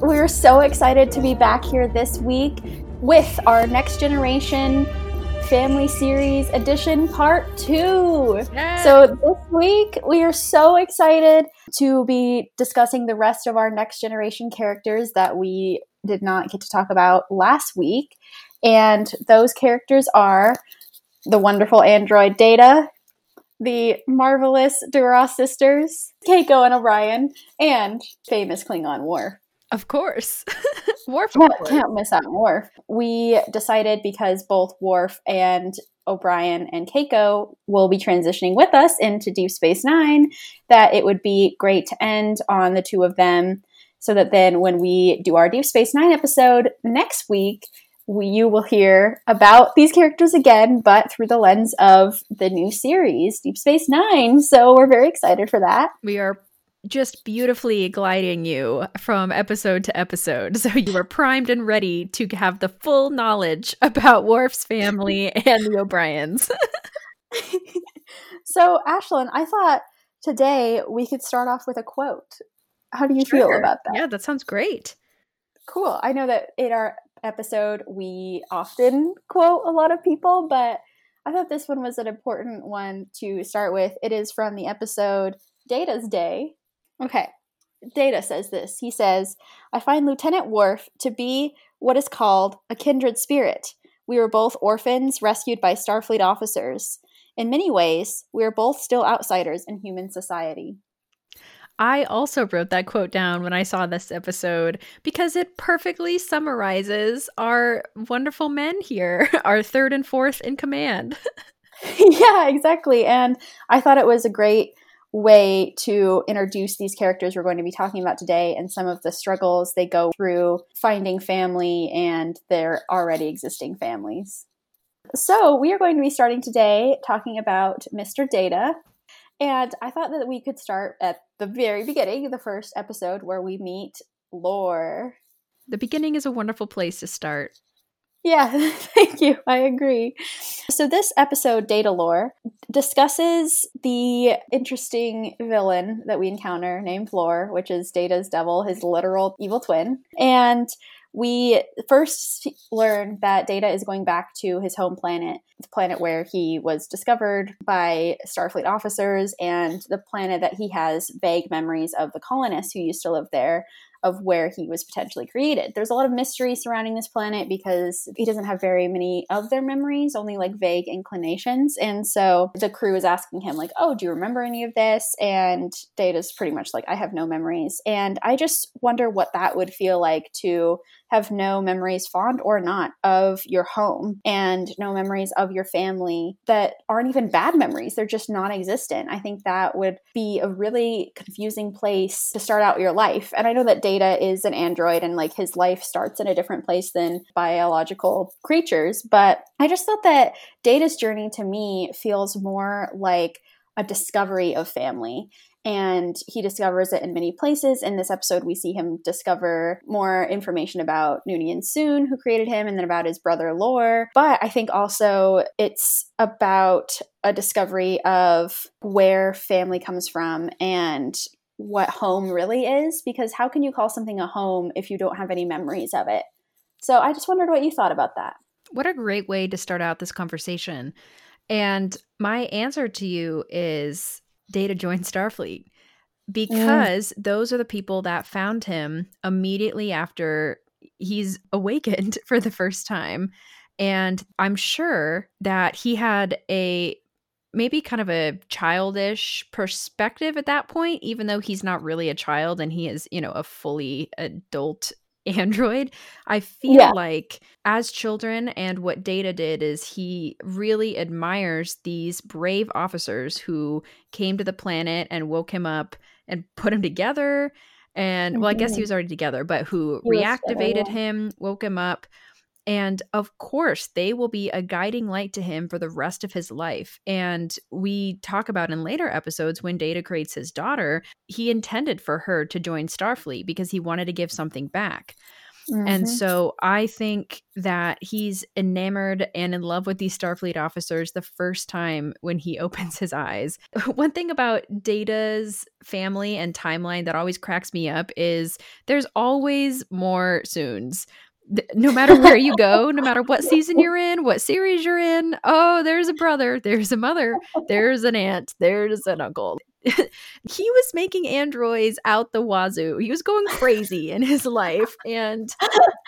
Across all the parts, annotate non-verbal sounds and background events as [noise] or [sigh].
We're so excited to be back here this week with our Next Generation Family Series Edition Part 2. Yay. So, this week we are so excited to be discussing the rest of our Next Generation characters that we did not get to talk about last week. And those characters are the wonderful android Data, the marvelous Duras sisters, Keiko and O'Brien, and famous Klingon Worf. Of course. [laughs] Worf Can't, can't miss out Worf. We decided because both Worf and O'Brien and Keiko will be transitioning with us into Deep Space Nine that it would be great to end on the two of them so that then when we do our Deep Space Nine episode next week, we, you will hear about these characters again, but through the lens of the new series, Deep Space Nine. So we're very excited for that. We are just beautifully gliding you from episode to episode. [laughs] So you are primed and ready to have the full knowledge about Worf's family [laughs] and the O'Briens. [laughs] so, Ashlyn, I thought today we could start off with a quote. How do you feel about that? Yeah, that sounds great. Cool. I know that in our episode we often quote a lot of people, but I thought this one was an important one to start with. It is from the episode Data's Day. Okay. Data says this. He says, I find Lieutenant Worf to be what is called a kindred spirit. We were both orphans rescued by Starfleet officers. In many ways, we are both still outsiders in human society. I also wrote that quote down when I saw this episode because it perfectly summarizes our wonderful men here, [laughs] our third and fourth in command. [laughs] [laughs] yeah, exactly. And I thought it was a great way to introduce these characters we're going to be talking about today and some of the struggles they go through finding family and their already existing families. So, we are going to be starting today talking about Mr. Data. And I thought that we could start at the very beginning, the first episode where we meet Lore. The beginning is a wonderful place to start. Yeah, [laughs] thank you. I agree. So, this episode, Datalore, discusses the interesting villain that we encounter named Lore, which is Data's devil, his literal evil twin. And we first learn that Data is going back to his home planet, the planet where he was discovered by Starfleet officers, and the planet that he has vague memories of the colonists who used to live there of where he was potentially created. There's a lot of mystery surrounding this planet because he doesn't have very many of their memories, only like vague inclinations. And so the crew is asking him, like, oh, do you remember any of this? And Data's pretty much like, I have no memories. And I just wonder what that would feel like to have no memories, fond or not, of your home and no memories of your family that aren't even bad memories. They're just non existent. I think that would be a really confusing place to start out your life. And I know that Data is an android and like his life starts in a different place than biological creatures, but I just thought that Data's journey to me feels more like a discovery of family and he discovers it in many places. In this episode, we see him discover more information about Noonien Soong, who created him, and then about his brother Lore. But I think also it's about a discovery of where family comes from and what home really is, because how can you call something a home if you don't have any memories of it? So I just wondered what you thought about that. What a great way to start out this conversation. And my answer to you is Data joined [laughs] Starfleet because those are the people that found him immediately after he's awakened [laughs] for the first time. And I'm sure that he had a maybe kind of a childish perspective at that point, even though he's not really a child and he is, you know, a fully adult android. I feel Yeah. like as children, and what Data did is he really admires these brave officers who came to the planet and woke him up and put him together and well, I guess he Mhm. was already together, but who He was together, reactivated yeah. him, woke him up. And of course, they will be a guiding light to him for the rest of his life. And we talk about in later episodes when Data creates his daughter, he intended for her to join Starfleet because he wanted to give something back. And Mhm. so I think that he's enamored and in love with these Starfleet officers the first time when he [laughs] opens his eyes. One thing about Data's family and timeline that always cracks me up is there's always more Soongs. Th- No matter where you go, [laughs] no matter what season you're in, what series you're in, oh, there's a brother, there's a mother, there's an aunt, there's an uncle. [laughs] he was making androids out the wazoo. He was going crazy in his life. And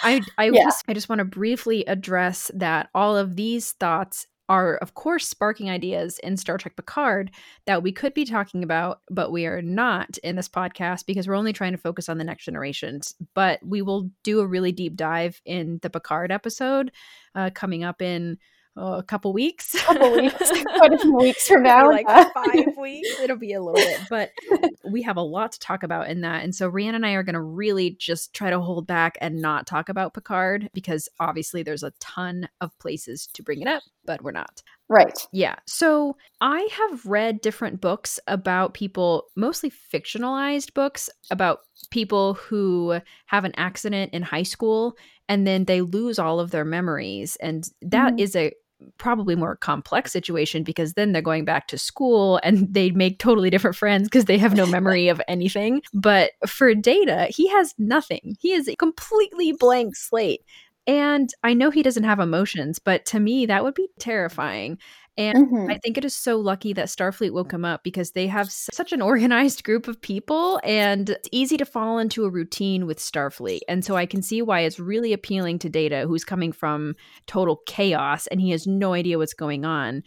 I I [laughs] Yeah. just I just want to briefly address that all of these thoughts are of course sparking ideas in Star Trek Picard that we could be talking about, but we are not in this podcast because we're only trying to focus on the next generations. But we will do a really deep dive in the Picard episode uh, coming up in oh, a couple weeks. couple weeks, [laughs] [laughs] quite a few weeks from now. like yeah. [laughs] five weeks. It'll be a little bit, but we have a lot to talk about in that. And so Rhiannon and I are going to really just try to hold back and not talk about Picard because obviously there's a ton of places to bring it up, but we're not. Right. Yeah. So I have read different books about people, mostly fictionalized books about people who have an accident in high school and then they lose all of their memories. And that Mhm. is a probably more complex situation because then they're going back to school and [laughs] they make totally different friends because they have no [laughs] memory of anything. But for Data, he has nothing. He is a completely blank slate. And I know he doesn't have emotions, but to me, that would be terrifying. And Mhm. I think it is so lucky that Starfleet woke him up because they have such an [laughs] organized group of people and it's easy to fall into a routine with Starfleet. And so I can see why it's really appealing to Data, who's coming from total chaos and he has no idea what's going on,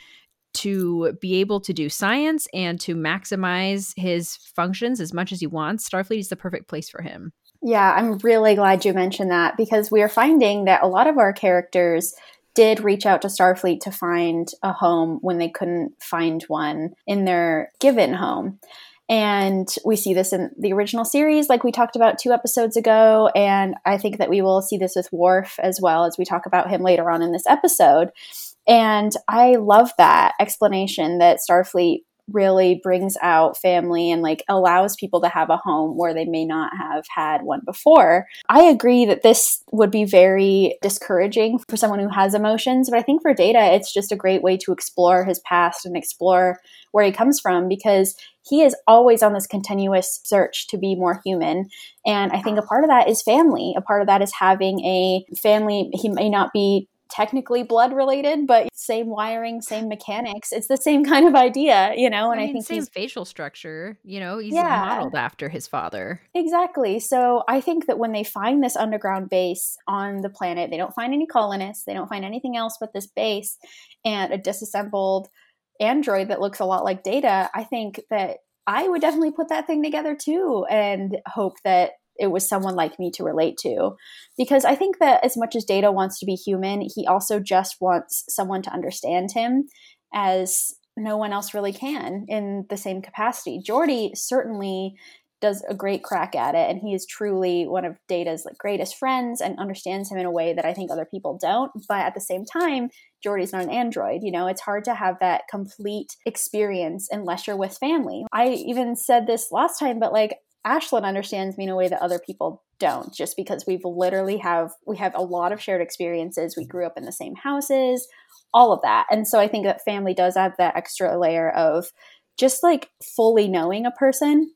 to be able to do science and to maximize his functions as much as he wants. Starfleet is the perfect place for him. Yeah, I'm really glad you mentioned that because we are finding that a lot of our characters did reach out to Starfleet to find a home when they couldn't find one in their given home. And we see this in the original series, like we talked about two episodes ago. And I think that we will see this with Worf as well as we talk about him later on in this episode. And I love that explanation that Starfleet really brings out family and like allows people to have a home where they may not have had one before. I agree that this would be very discouraging for someone who has emotions, but I think for Data, it's just a great way to explore his past and explore where he comes from because he is always on this continuous search to be more human. And I think a part of that is family. A part of that is having a family. He may not be technically blood related, but same wiring, same mechanics. It's the same kind of idea, you know. And I, I, think same facial structure. You know, he's Yeah. modeled after his father. Exactly. So I think that when they find this underground base on the planet, they don't find any colonists, they don't find anything else but this base and a disassembled android that looks a lot like Data. I think that I would definitely put that thing together too and hope that it was someone like me to relate to. Because I think that as much as Data wants to be human, he also just wants someone to understand him as no one else really can in the same capacity. Geordi certainly does a great crack at it and he is truly one of data's like greatest friends and understands him in a way that i think other people don't but at the same time Geordi's not an android you know it's hard to have that complete experience unless you're with family i even said this last time but like ashlyn understands me in a way that other people don't just because we've literally have we have a lot of shared experiences. We grew up in the same houses all of that. And so i think that family does add that extra layer of just like fully knowing a person.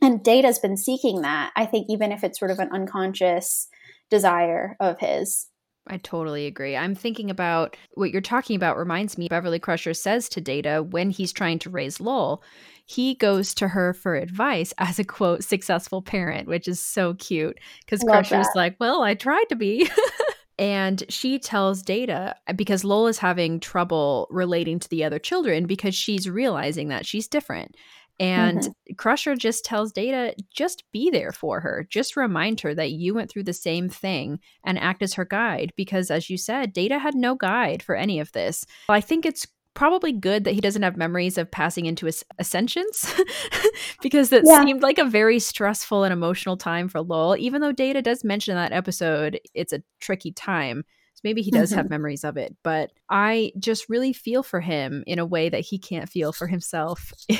And data's been seeking that i think even if it's sort of an unconscious desire of his I totally agree. I'm thinking about what you're talking about reminds me Beverly Crusher says to Data when he's trying to raise Lal, he goes to her for advice as a quote successful parent, which is so cute because Love Crusher's that. like, "Well, I tried to be." [laughs] and she tells Data because Lal is having trouble relating to the other children because she's realizing that she's different. And Mm-hmm. Crusher just tells Data, just be there for her. Just remind her that you went through the same thing and act as her guide. Because as you said, Data had no guide for any of this. I think it's probably good that he doesn't have memories of passing into his ascensions [laughs] because that Yeah. seemed like a very stressful and emotional time for Lal. Even though Data does mention in that episode it's a tricky time. So maybe he does have memories of it, but I just really feel for him in a way that he can't feel for himself. [laughs]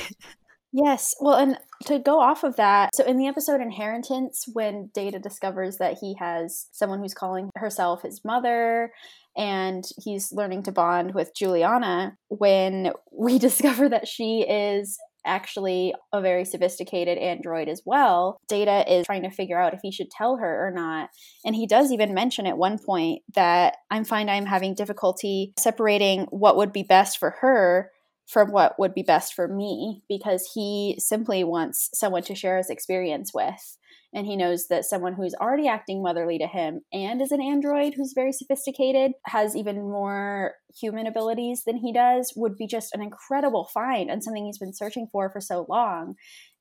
Yes. Well, and to go off of that, so in the episode Inheritance, when Data discovers that he has someone who's calling herself his mother and he's learning to bond with Juliana, when we [laughs] discover that she is actually a very sophisticated android as well, Data is trying to figure out if he should tell her or not. And he does even mention at one point that I'm find I'm having difficulty separating what would be best for her from what would be best for me because he simply wants someone to share his experience with. And he knows that someone who's already acting motherly to him and is an android who's very sophisticated, has even more human abilities than he does, would be just an incredible find and something he's been searching for for so long.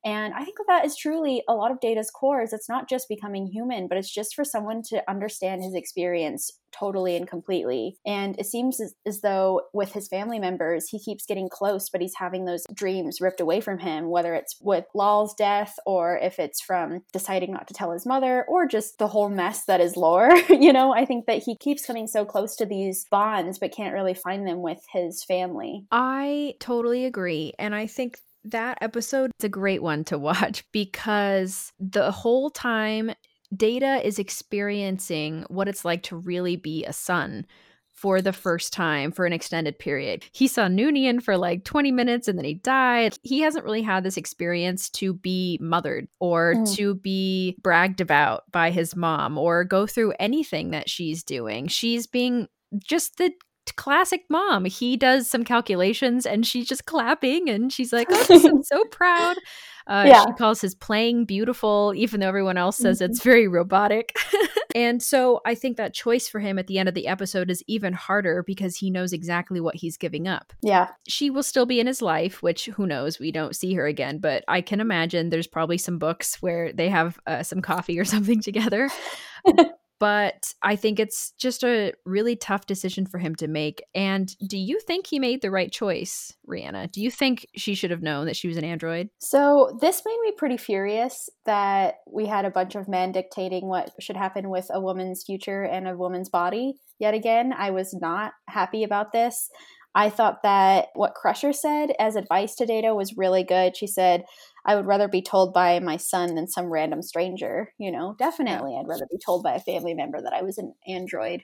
And I think that that is truly a lot of Data's core is it's not just becoming human, but it's just for someone to understand his experience totally and completely. And it seems as, as though with his family members, he keeps getting close, but he's having those dreams ripped away from him, whether it's with Lal's death or if it's from deciding not to tell his mother or just the whole mess that is lore. [laughs] you know, I think that he keeps coming so close to these bonds, but can't really find them with his family. I totally agree. And I think that episode is a great one to [laughs] watch because the whole time Data is experiencing what it's like to really be a son for the first time for an extended period. He saw Noonien for like 20 minutes and then he died. He hasn't really had this experience to be mothered or Mm. to be bragged about by his mom or go through anything that she's doing. She's being just the classic mom. He does some calculations and she's just clapping and she's like, oh, is [laughs] so proud. Uh, Yeah. She calls his playing beautiful, even though everyone else says it's very robotic. [laughs] and so I think that choice for him at the end of the episode is even harder because he knows exactly what he's giving up. Yeah. She will still be in his life, which who knows? We don't see her again, but I can imagine there's probably some books where they have uh, some coffee or [laughs] something together. But I think it's just a really tough decision for him to make. And do you think he made the right choice, Rhianna? Do you think she should have known that she was an android? So this made me pretty furious that we had a bunch of men dictating what should happen with a woman's future and a woman's body. Yet again, I was not happy about this. I thought that what Crusher said as advice to Data was really good. She said, I would rather be told by my son than some random stranger. You know, definitely, I'd rather be told by a family member that I was an android.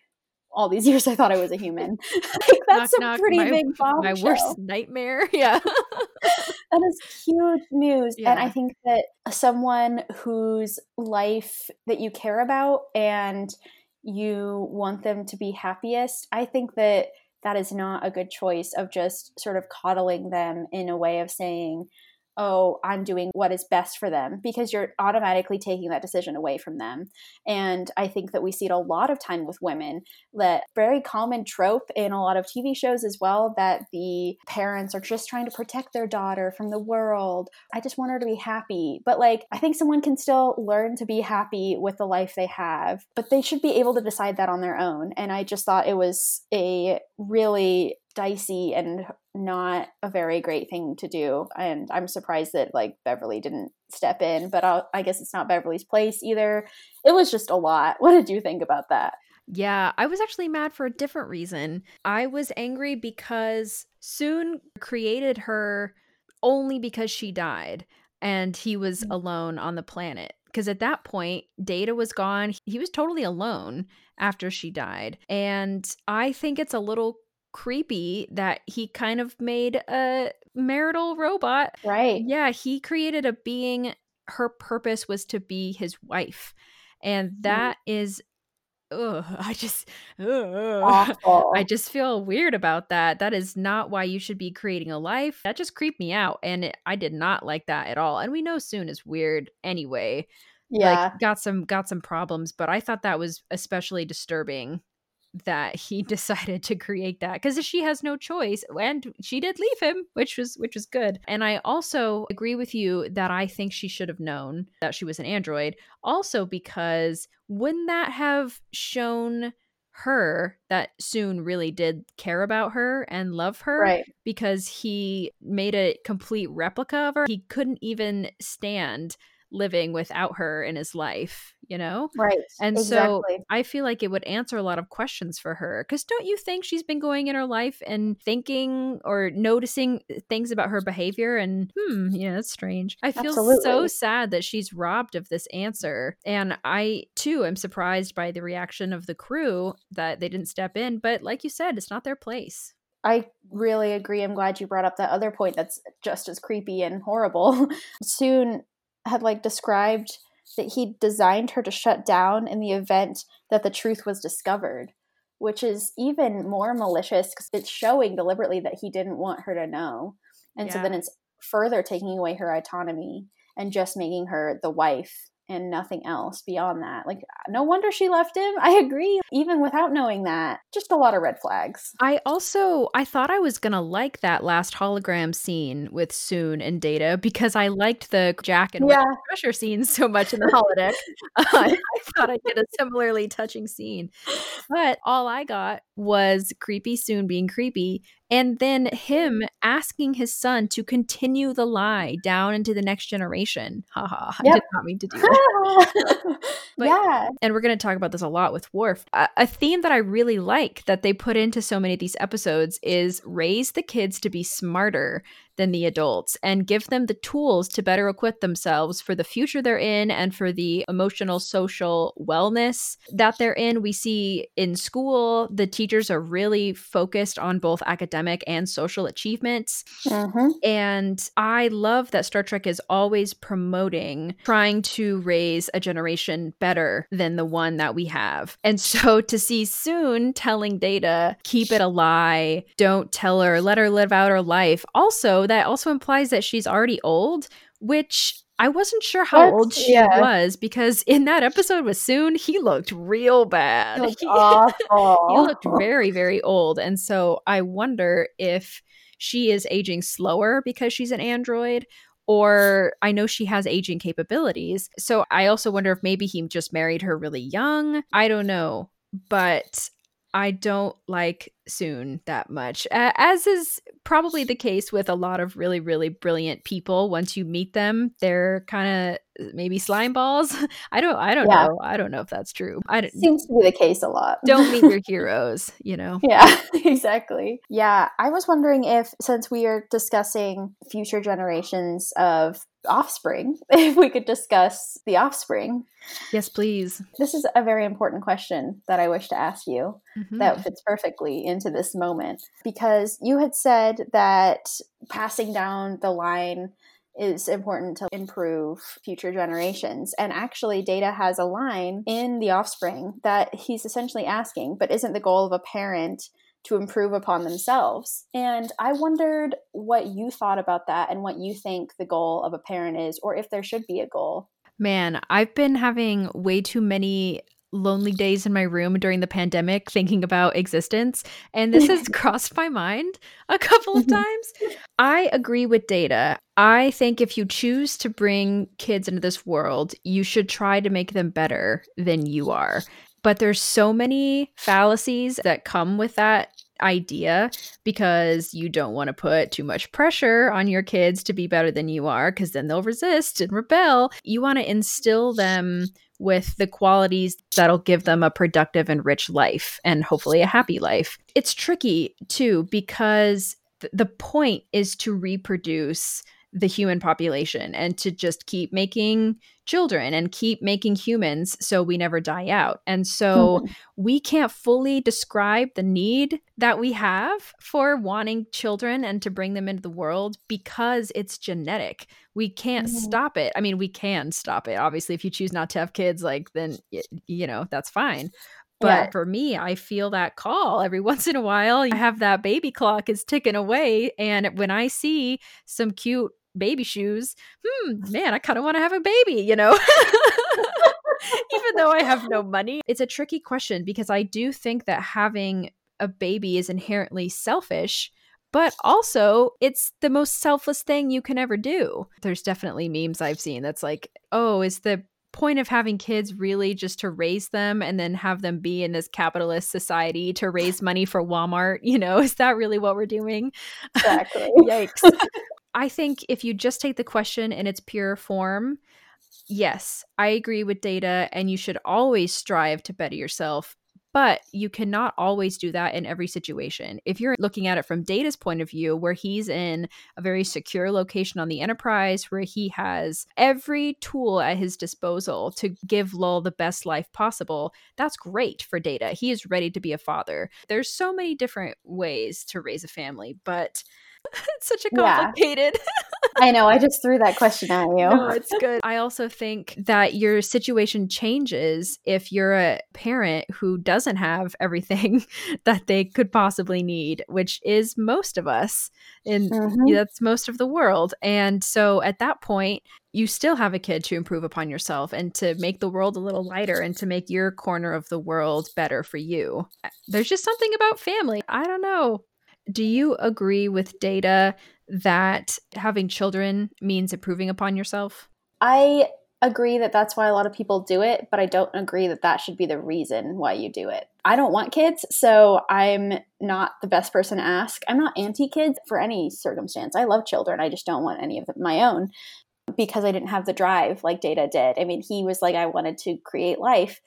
All these [laughs] years, I thought I was a human. [laughs] like, that's Knock, a knock, pretty my- big My bombshell worst nightmare. [laughs] Yeah. that is huge news and i think that someone whose life that you care about and you want them to be happiest i think that that is not a good choice of just sort of coddling them in a way of saying oh i'm doing what is best for them because you're automatically taking that decision away from them and i think that we see it a lot of time with women that very common trope in a lot of TV shows as well that the parents are just trying to protect their daughter from the world. I just want her to be happy. But like I think someone can still learn to be happy with the life they have, but they should be able to decide that on their own. And I just thought it was a really dicey and not a very great thing to do and i'm surprised that like beverly didn't step in but I'll, i guess it's not beverly's place either it was just a lot [laughs] what did you think about that Yeah, I was actually mad for a different reason. I was angry because Soong created her only because she died and he was Mm. alone on the planet. Because at that point, Data was gone. He was totally alone after she died. And I think it's a little creepy that he kind of made a marital robot right yeah, he created a being. Her purpose was to be his wife, and mm. that is, ugh, [laughs] I just, ugh. I just feel weird about that. That is not why you should be creating a life. That just creeped me out, and it, I did not like that at all. And we know Soong is weird anyway. yeah Like, got some got some problems, but I thought that was especially disturbing that he [laughs] decided to create that because she has no choice and she did leave him which was which was good and i also agree with you that i think she should have known that she was an android also because wouldn't that have shown her that Soong really did care about her and love her Right. because he made a complete replica of her. He couldn't even stand living without her in his life, you know? Right. And so. I feel like it would answer a lot of questions for her. Because don't you think she's been going in her life and thinking or noticing things about her behavior? And hmm, yeah, that's strange. I feel so sad that she's robbed of this answer. And I, too, am surprised by the reaction of the crew that they didn't step in. But like you said, it's not their place. I really agree. I'm glad you brought up that other point that's just as creepy and horrible. [laughs] Soong had like described that he designed her to shut down in the event that the truth was discovered, which is even more malicious because it's showing deliberately that he didn't want her to know. And so then it's further taking away her autonomy and just making her the wife and nothing else beyond that. Like, no wonder she left him. I agree. Even without knowing that, just a lot of red flags. I also I thought I was gonna like that last hologram scene with Soong and Data because I liked the Jack and Yeah. Crusher scenes so much in the holodeck. I, [laughs] [laughs] I thought I'd get a similarly touching scene, but all I got was creepy Soong being creepy, and then him asking his son to continue the lie down into the next generation. Haha, I Yep. did not mean to do that. [laughs] But- yeah. and we're going to talk about this a lot with Worf. A, a theme that I really like that they put into so many of these episodes is raise the kids to be smarter than the adults and give them the tools to better equip themselves for the future they're in and for the emotional social wellness that they're in. We see in school the teachers are really focused on both academic and social achievements. hmm And I love that Star Trek is always promoting trying to raise a generation better than the one that we have. And so [laughs] to see Soong telling Data, keep it a lie, don't tell her, let her live out her life. Also, that also implies that she's already old, which I wasn't sure how What? old she Yeah. was because in that episode with Soong, he looked real bad. He- [laughs] awful. he looked very, very old. And so I wonder if she is aging slower because she's an android. Or I know she has aging capabilities. So I also wonder if maybe he just married her really young. I don't know. But I don't like Soong that much, A- as is probably the case with a lot of really, really brilliant people. Once you meet them, they're kind of uh, maybe slime balls. [laughs] I don't, I don't Yeah. know. I don't know if that's true. I don't, Seems to be the case a lot. don't meet your [laughs] heroes, you know? Yeah, [laughs] exactly. Yeah, I was wondering if, since we are discussing future generations of offspring, [laughs] if we could discuss the offspring. Yes, please. This is a very important question that I wish to ask you Mhm. that fits perfectly into this moment because you had said that passing down the line is important to improve future generations. And actually, Data has a line in The Offspring that he's essentially asking, but isn't the goal of a parent to improve upon themselves? And I wondered what you thought about that and what you think the goal of a parent is, or if there should be a goal. Man, I've been having way too many lonely days in my room during the pandemic thinking about existence and this has [laughs] crossed my mind a couple of times. I agree with Data. I think if you choose to bring kids into this world, you should try to make them better than you are. But there's so many fallacies that come with that idea because you don't want to put too much pressure on your kids to be better than you are because then they'll resist and rebel. You want to instill them with the qualities that'll give them a productive and rich life and hopefully a happy life. It's tricky too because th- the point is to reproduce the human population and to just keep making children and keep making humans so we never die out. And so Mhm. we can't fully describe the need that we have for wanting children and to bring them into the world because it's genetic. We can't Mhm. stop it. I mean, we can stop it. Obviously, if you choose not to have kids, like then you know, that's fine. But Yeah. for me, I feel that call every [laughs] once in a while. I have that baby clock is ticking away. And when I see some cute baby shoes, hmm, man, I kind of want to have a baby, you know? [laughs] Even though I have no money. It's a tricky question because I do think that having a baby is inherently selfish. But also, it's the most selfless thing you can ever do. There's definitely memes I've seen that's like, oh, is the point of having kids really just to raise them and then have them be in this capitalist society to raise money for Walmart? You know, is that really what we're doing? Exactly. [laughs] Yikes. I think if you just take the question in its pure form, yes, I agree with data, and you should always strive to better yourself. But you cannot always do that in every situation. If you're looking at it from Data's point of view, where he's in a very secure location on the Enterprise, where he has every tool at his disposal to give Lal the best life possible, that's great for Data. He is ready to be a father. There's so many different ways to raise a family, but [laughs] it's such a complicated. Yeah. [laughs] I know. I just threw that question at you. No, it's good. I also think that your situation changes if you're a parent who doesn't have everything [laughs] that they could possibly need, which is most of us, and mm-hmm. that's most of the world. And so at that point, you still have a kid to improve upon yourself and to make the world a little lighter and to make your corner of the world better for you. There's just something about family. I don't know. Do you agree with data that having children means improving upon yourself? I agree that that's why a lot of people do it, but I don't agree that that should be the reason why you do it. I don't want kids, so I'm not the best person to ask. I'm not anti kids for any circumstance. I love children, I just don't want any of them my own because I didn't have the drive like Data did. I mean, he was like, I wanted to create life.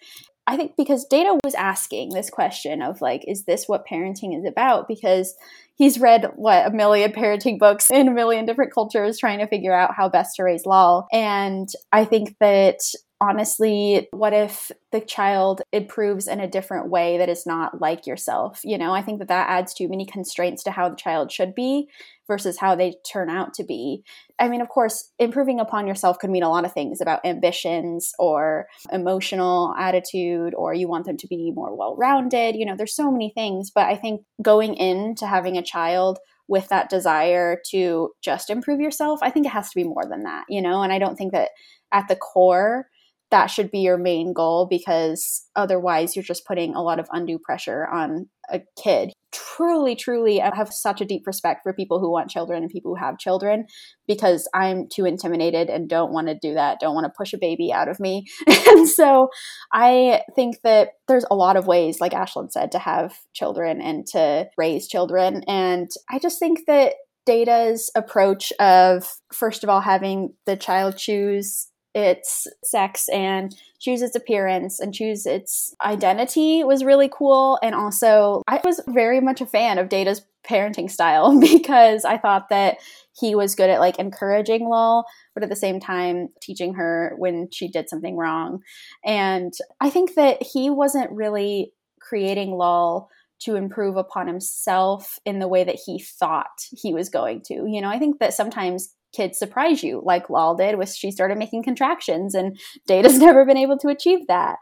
I think because Data was asking this question of like, is this what parenting is about? Because he's read what a million parenting books [laughs] in a million different cultures trying to figure out how best to raise Lal. And I think that honestly, what if the child improves in a different way that is not like yourself? You know, I think that that adds too many constraints to how the child should be versus how they turn out to be. I mean, of course, improving upon yourself could mean a lot of things about ambitions or emotional attitude, or you want them to be more well rounded. You know, there's so many things, but I think going into having a child with that desire to just improve yourself, I think it has to be more than that, you know, and I don't think that at the core, that should be your main goal because otherwise you're just putting a lot of undue pressure on a kid. Truly, truly, I have such a deep respect for people who want children and people who have children because I'm too intimidated and don't want to do that, don't want to push a baby out of me. [laughs] and so I think that there's a lot of ways, like Ashlyn said, to have children and to raise children. And I just think that Data's approach of, first of all, having the child choose its sex and choose its appearance and choose its identity was really cool. And also, I was very much a fan of Data's parenting style [laughs] because I thought that he was good at like encouraging Lal, but at the same time teaching her when she did something wrong. And I think that he wasn't really creating Lal to improve upon himself in the way that he thought he was going to. You know, I think that sometimes kids surprise you, like Lal did, with she started making contractions, and Data's [laughs] never been able to achieve that.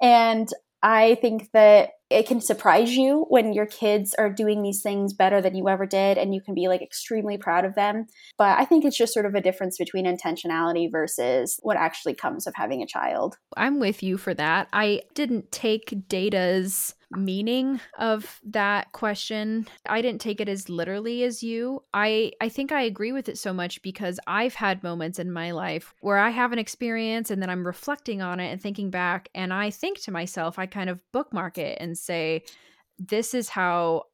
And I think that it can surprise you when your kids are doing these things better than you ever did and you can be like extremely proud of them. But I think it's just sort of a difference between intentionality versus what actually comes of having a child. I'm with you for that. I didn't take Data's meaning of that question. I didn't take it as literally as you. I I think I agree with it so much because I've had moments in my life where I have an experience and then I'm reflecting on it and thinking back and I think to myself I kind of bookmark it and say this is how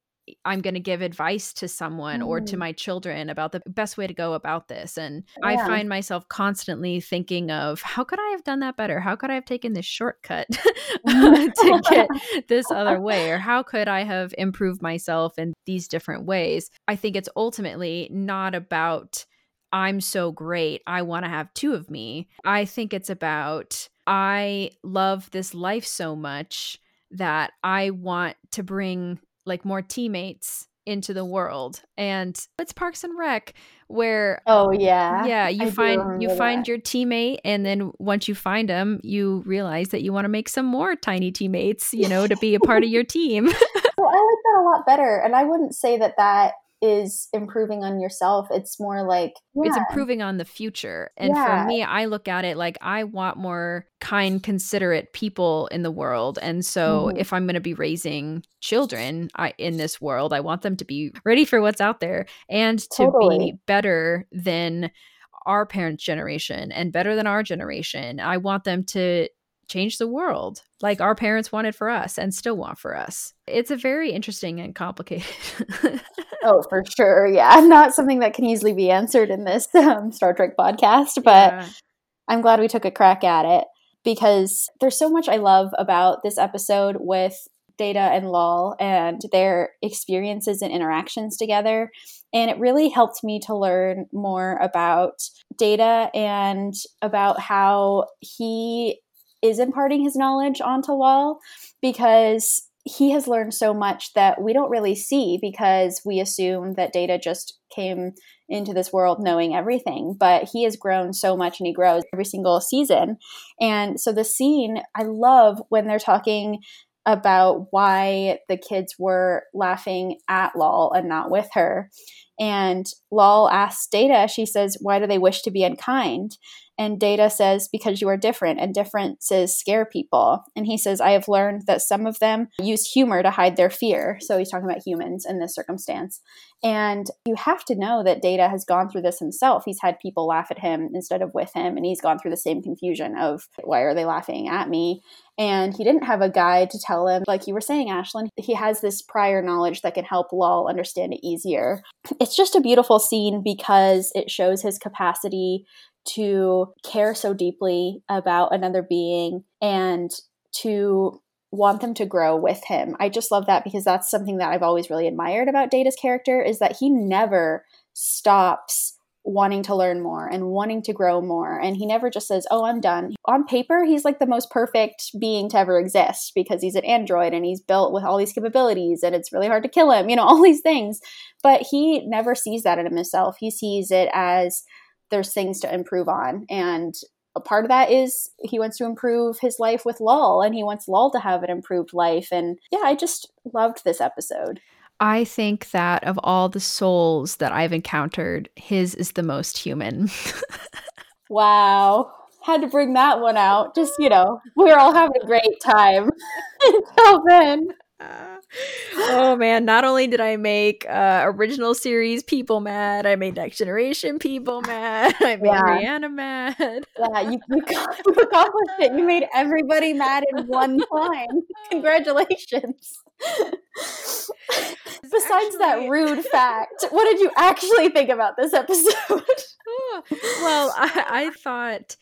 I'm going to give advice to someone mm. or to mm. my children about the best way to go about this. And yeah. I find myself constantly thinking of how could I have done that better? How could I have taken this shortcut [laughs] to get [laughs] this other way? Or how could I have improved myself in these different ways? I think it's ultimately not about, I'm so great. I want to have two of me. I think it's about, I love this life so much that I want to bring like more teammates into the world. And it's parks and rec where oh yeah. Yeah you I find you find that. your teammate and then once you find them you realize that you want to make some more tiny teammates you know to be a part of your [laughs] team. Well i like that a lot better and i wouldn't say that that is improving on yourself. It's more like yeah. it's improving on the future. And yeah. for me, I look at it like I want more kind, considerate people in the world. And so mm-hmm. if I'm going to be raising children I, in this world, I want them to be ready for what's out there and to totally. be better than our parents' generation and better than our generation. I want them to change the world like our parents wanted for us and still want for us. It's a very interesting and complicated. [laughs] oh, for sure. Yeah. [laughs] Not something that can easily be answered in this [laughs] um, Star Trek podcast, but yeah. I'm glad we took a crack at it because there's so much I love about this episode with Data and Lal and their experiences and interactions together. And it really helped me to learn more about Data and about how he is imparting his knowledge onto Lal because he has learned so much that we don't really see because we assume that Data just came into this world knowing everything. But he has grown so much and he grows every single season. And so the scene, I love when they're talking about why the kids were laughing at Lal and not with her. And Lal asks Data, she says, Why do they wish to be unkind? And Data says, because you are different, and differences scare people. And he says, I have learned that some of them use humor to hide their fear. So he's talking about humans in this circumstance. And you have to know that Data has gone through this himself. He's had people laugh at him instead of with him, and he's gone through the same confusion of, why are they laughing at me? And he didn't have a guide to tell him, like you were saying, Ashlyn, he has this prior knowledge that can help Lal understand it easier. It's just a beautiful scene because it shows his capacity to care so deeply about another being and to want them to grow with him. I just love that because that's something that I've always really admired about Data's character is that he never stops wanting to learn more and wanting to grow more and he never just says, "Oh, I'm done." On paper, he's like the most perfect being to ever exist because he's an android and he's built with all these capabilities and it's really hard to kill him, you know, [laughs] all these things. But he never sees that in himself. He sees it as there's things to improve on. And a part of that is he wants to improve his life with Lal and he wants Lal to have an improved life. And yeah, I just loved this episode. I think that of all the souls that I've encountered, his is the most human. [laughs] wow. Had to bring that one out. Just, you know, we're all having a great time [laughs] until then. [laughs] oh man, not only did I make uh, original series people mad, I made Next Generation people mad, [laughs] I made yeah. Rhianna mad. Yeah, you, [laughs] you, you accomplished it. You made everybody mad in one time. Congratulations. Besides actually... that rude fact, what did you actually think about this episode? well, I, I thought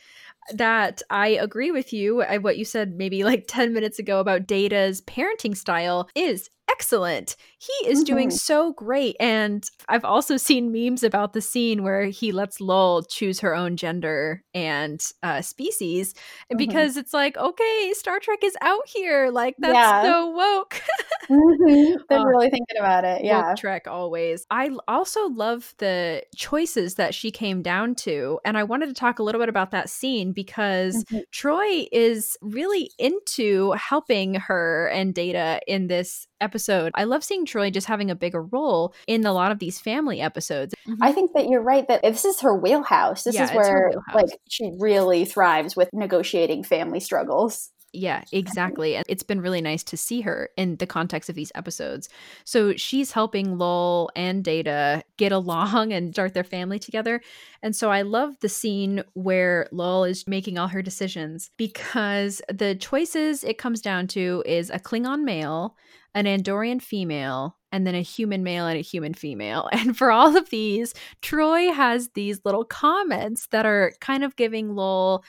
that I agree with you. Uh, what you said maybe like [laughs] 10 minutes ago about Data's parenting style is excellent. He is mm-hmm. doing so great. And I've also seen memes about the scene where he lets Lal choose her own gender and uh, species. And mm-hmm. because it's like, okay, Star Trek is out here. Like, that's yeah. so woke. mm-hmm. [laughs] They're uh, really thinking about it. Yeah. Trek always. I also love the choices that she came down to. And I wanted to talk a little bit about that scene because mm-hmm. Troi is really into helping her and Data in this episode. I love seeing Troi just having a bigger role in a lot of these family episodes. Mm-hmm. I think that you're right that this is her wheelhouse. This yeah, is where like she really thrives with negotiating family struggles. Yeah, exactly. And it's been really nice to see her in the context of these episodes. So she's helping Lal and Data get along [laughs] and start their family together. And so I love the scene where Lal is making all her decisions because the choices it comes down to is a Klingon male, an Andorian female, and then a human male and a human female. [laughs] And for all of these, Troi has these little comments that are kind of giving Lal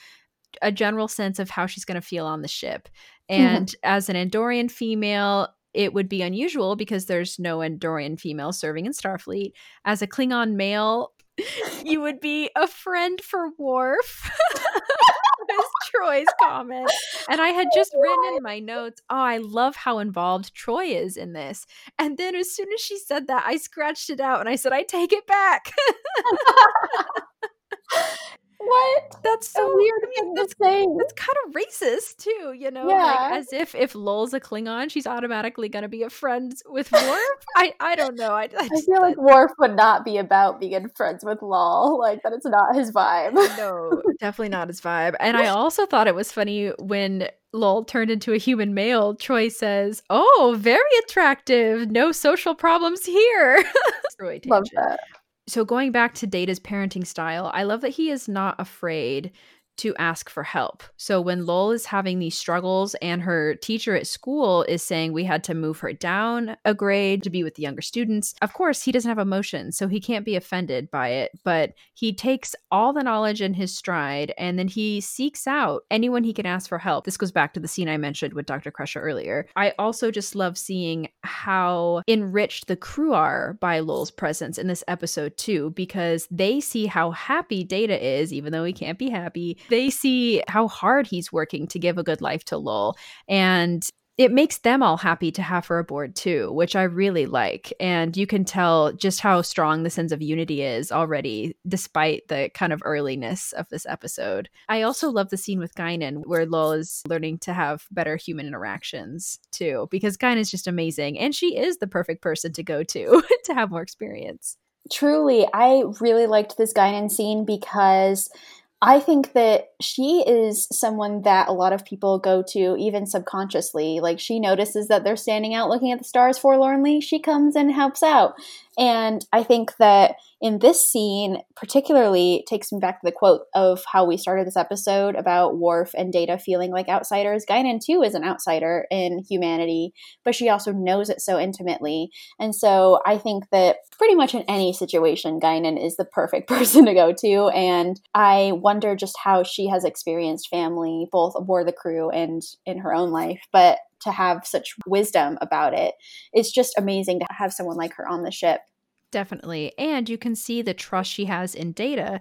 a general sense of how she's going to feel on the ship. Mm-hmm. And mm-hmm. as an Andorian female, it would be unusual because there's no Andorian female serving in Starfleet. As a Klingon male, [laughs] you would be a friend for Worf. [laughs] was Troi's comment. And I had just written in my notes, oh, I love how involved Troi is in this. And then as soon as she said that, I scratched it out and I said, I take it back. [laughs] What? That's so weird thing to say. That's kind of racist too, you know? Yeah. Like as if if Lal's a Klingon, she's automatically gonna be a friend with Worf. I I don't know. I, I, just, I feel like Worf would not be about being friends with Lal. Like that it's not his vibe. no, definitely not his vibe. And I [laughs] also thought it was funny when Lal turned into a human male, Troi says, Oh, very attractive. No social problems here. [laughs] Love that. So, going back to Data's parenting style, I love that he is not afraid to ask for help. So when Lal is having these struggles and her teacher at school is saying we had to move her down a grade to be with the younger students, of course, he doesn't have emotions, so he can't be offended by it, but he takes all the knowledge in his stride and then he seeks out anyone he can ask for help. This goes back to the scene I mentioned with Dr. Crusher earlier. I also just love seeing how enriched the crew are by Lal's presence in this episode too because they see how happy Data is even though he can't be happy they see how hard he's working to give a good life to Lal. And it makes them all happy to have her aboard too, which I really like. And you can tell just how strong the sense of unity is already, despite the kind of earliness of this episode. I also love the scene with Guinan where Lal is learning to have better human interactions too, because Guinan is just amazing. And she is the perfect person to go to [laughs] to have more experience. Truly, I really liked this Guinan scene because I think that she is someone that a lot of people go to even subconsciously. Like she notices that they're standing out looking at the stars forlornly. She comes and helps out. And I think that in this scene, particularly, takes me back to the quote of how we started this episode about Worf and Data feeling like outsiders. Guinan, too, is an outsider in humanity, but she also knows it so intimately. And so I think that pretty much in any situation, Guinan is the perfect [laughs] person to go to. And I wonder just how she has experienced family, both aboard the crew and in her own life. But to have such wisdom about it. It's just amazing to have someone like her on the ship. Definitely. And you can see the trust she has in Data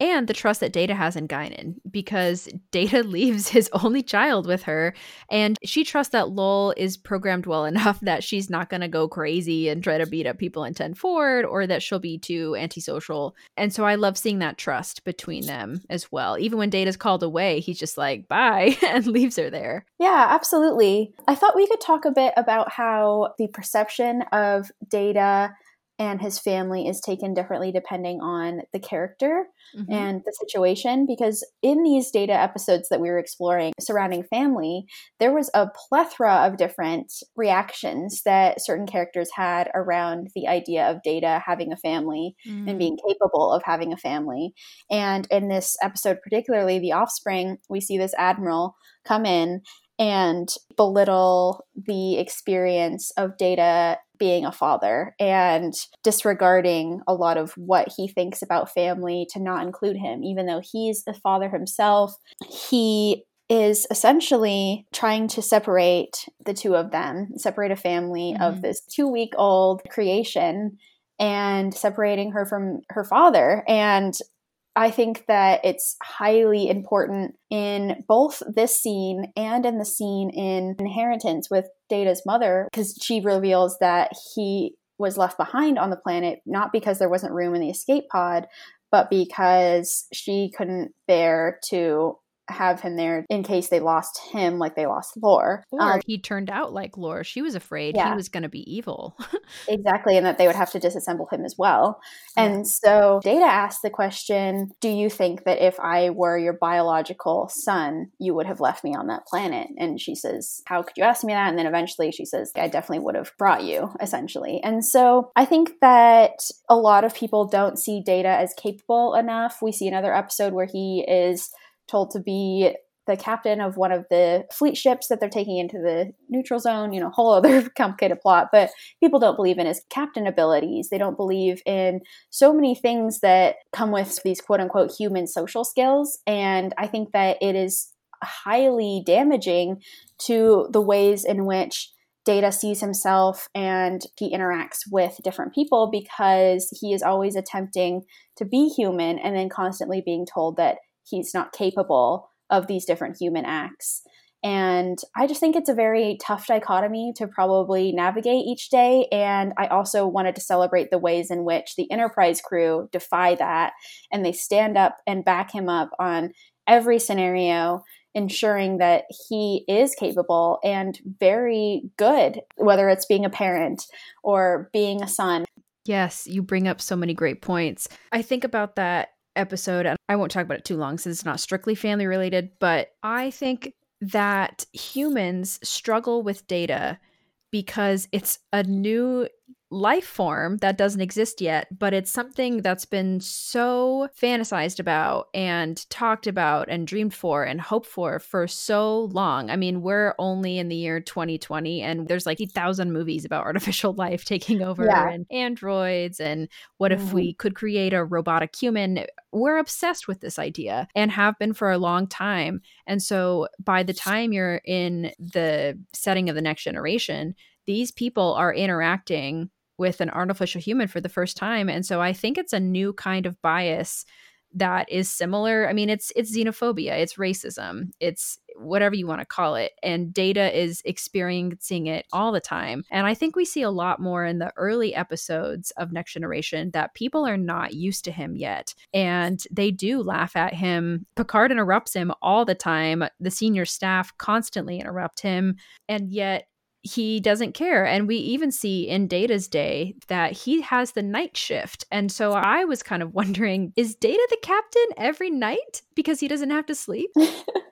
and the trust that Data has in Guinan because Data [laughs] leaves his only child with her and she trusts that Lal is programmed well enough that she's not going to go crazy and try to beat up people in 10 Forward or that she'll be too antisocial. And so I love seeing that trust between them as well. Even when Data's called away, he's just like, bye, [laughs] and leaves her there. Yeah, absolutely. I thought we could talk a bit about how the perception of Data and his family is taken differently depending on the character mm-hmm. and the situation because in these data episodes that we were exploring surrounding family there was a plethora of different reactions that certain characters had around the idea of data having a family mm-hmm. and being capable of having a family and in this episode particularly the offspring we see this admiral come in and belittle the experience of data being a father and disregarding a lot of what he thinks about family to not include him, even though he's a father himself. He is essentially trying to separate the two of them, separate a family mm-hmm. of this two week old creation and separating her from her father. And I think that it's highly important in both this scene and in the scene in Inheritance with Data's mother, because she reveals that he was left behind on the planet not because there wasn't room in the escape pod, but because she couldn't bear to have him there in case they lost him like they lost Lore. Or um, he turned out like Lore. She was afraid yeah. he was going to be evil. [laughs] exactly, and that they would have to disassemble him as well. Yeah. And so Data asked the question Do you think that if I were your biological son, you would have left me on that planet? And she says, How could you ask me that? And then eventually she says, I definitely would have brought you, essentially. And so I think that a lot of people don't see Data as capable enough. We see another episode where he is told to be the captain of one of the fleet ships that they're taking into the neutral zone, you know, whole other [laughs] complicated plot, but people don't believe in his captain abilities. They don't believe in so many things that come with these quote unquote human social skills. And I think that it is highly damaging to the ways in which Data sees himself and he interacts with different people because he is always attempting to be human and then constantly being told that he's not capable of these different human acts. And I just think it's a very tough dichotomy to probably navigate each day. And I also wanted to celebrate the ways in which the Enterprise crew defy that and they stand up and back him up on every scenario, ensuring that he is capable and very good, whether it's being a parent or being a son. Yes, you bring up so many great points. I think about that episode, and I won't talk about it too long since it's not strictly family related, but I think that humans struggle with data because it's a new life form that doesn't exist yet, but it's something that's been so fantasized about and talked about and dreamed for and hoped for for so long. I mean, we're only in the year 2020 and there's like 8,000 movies about [laughs] artificial life taking over Yeah. and androids and what if Mhm. we could create a robotic human? We're obsessed with this idea and have been for a long time. And so by the time you're in the setting of the next generation, these people are interacting with an artificial human for the first time and so i think it's a new kind of bias that is similar. I mean it's it's xenophobia it's racism it's whatever you want to call it and data is experiencing it all the time. And i think we see a lot more in the early episodes of next generation that people are not used to him yet and they do laugh at him. Picard interrupts him all the time. The senior staff constantly interrupt him and yet he doesn't care. And we even see in Data's day that he has the night shift. And so I was kind of [laughs] wondering is Data the captain every night because he doesn't have to sleep? [laughs]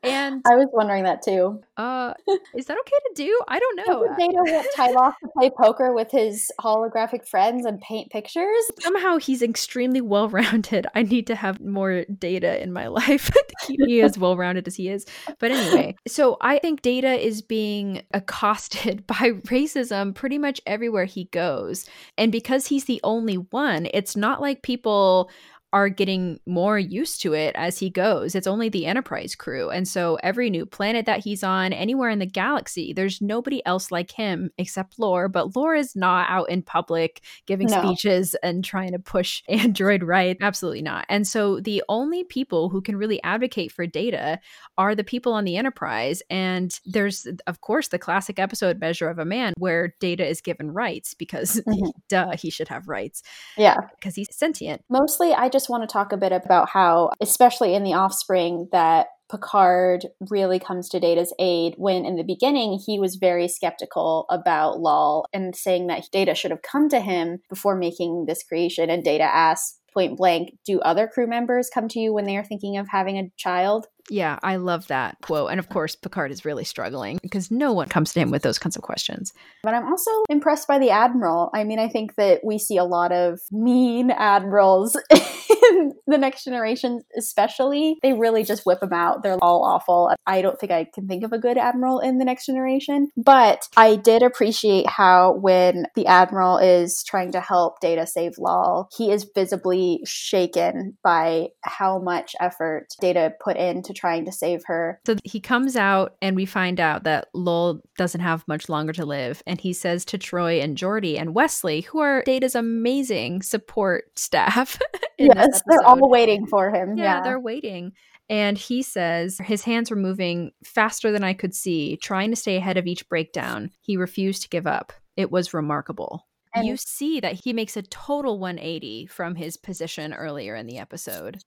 And I was wondering that too. uh, [laughs] is that okay to do? I don't know. Doesn't Data want Tyloth to play poker with his holographic friends and paint pictures? Somehow he's extremely well rounded. I need to have more data in my [laughs] life to keep me as well rounded as he is. But anyway, so I think Data is being accosted by racism pretty much everywhere he goes. And because he's the only one, it's not like people are getting more used to it as he goes. It's only the Enterprise crew. And so every new planet that he's on, anywhere in the galaxy, there's nobody else like him except Lore. But Lore is not out in public giving No. speeches and trying to push [laughs] Android right. Absolutely not. And so the only people who can really advocate for data are the people on the Enterprise. And there's, of course, the classic episode Measure of a Man where data is given rights because, [laughs] Mhm. duh, he should have rights Yeah. because he's sentient. Mostly, I just want to talk a bit about how, especially in The Offspring, that Picard really comes to Data's aid when in the beginning he was very skeptical about Lal and saying that Data should have come to him before making this creation. And Data asks point blank, Do other crew members come to you when they are thinking of having a child? Yeah, I love that quote. And of course, Picard is really struggling because no one comes to him with those kinds of questions. But I'm also impressed by the Admiral. I mean, I think that we see a lot of mean admirals [laughs] [laughs] the next generation, especially. They really just whip them out. They're all awful. I don't think I can think of a good Admiral in the next generation. But I did appreciate how when the Admiral is trying to help Data save Lal, he is visibly shaken by how much effort Data put into trying to save her. So he comes out, and we find out that Lal doesn't have much longer to live. And he says to Troi and Geordi and Wesley, who are Data's amazing support staff. [laughs] in this Yes, they're all waiting for him. yeah, Yeah. they're waiting. And he says his hands were moving faster than I could see, trying to stay ahead of each breakdown. He refused to give up. It was remarkable. And- you see that he makes a total 180 from his position earlier in the episode.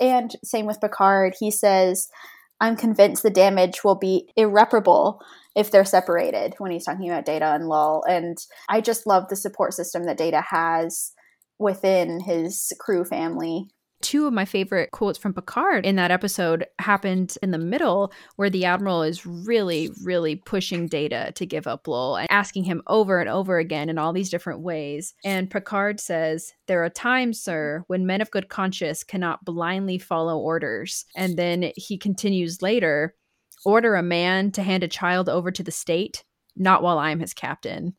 And same with Picard. He says, I'm convinced the damage will be irreparable if they're separated when he's talking about Data and Lal. And I just love the support system that Data has within his crew family. two of my favorite quotes from Picard in that episode happened in the middle, where the Admiral is really, really pushing Data to give up Lal and asking him over and over again in all these different ways. And Picard says, There are times, sir, when men of good conscience cannot blindly follow orders. And then he continues later order a man to hand a child over to the state, not while I'm his captain.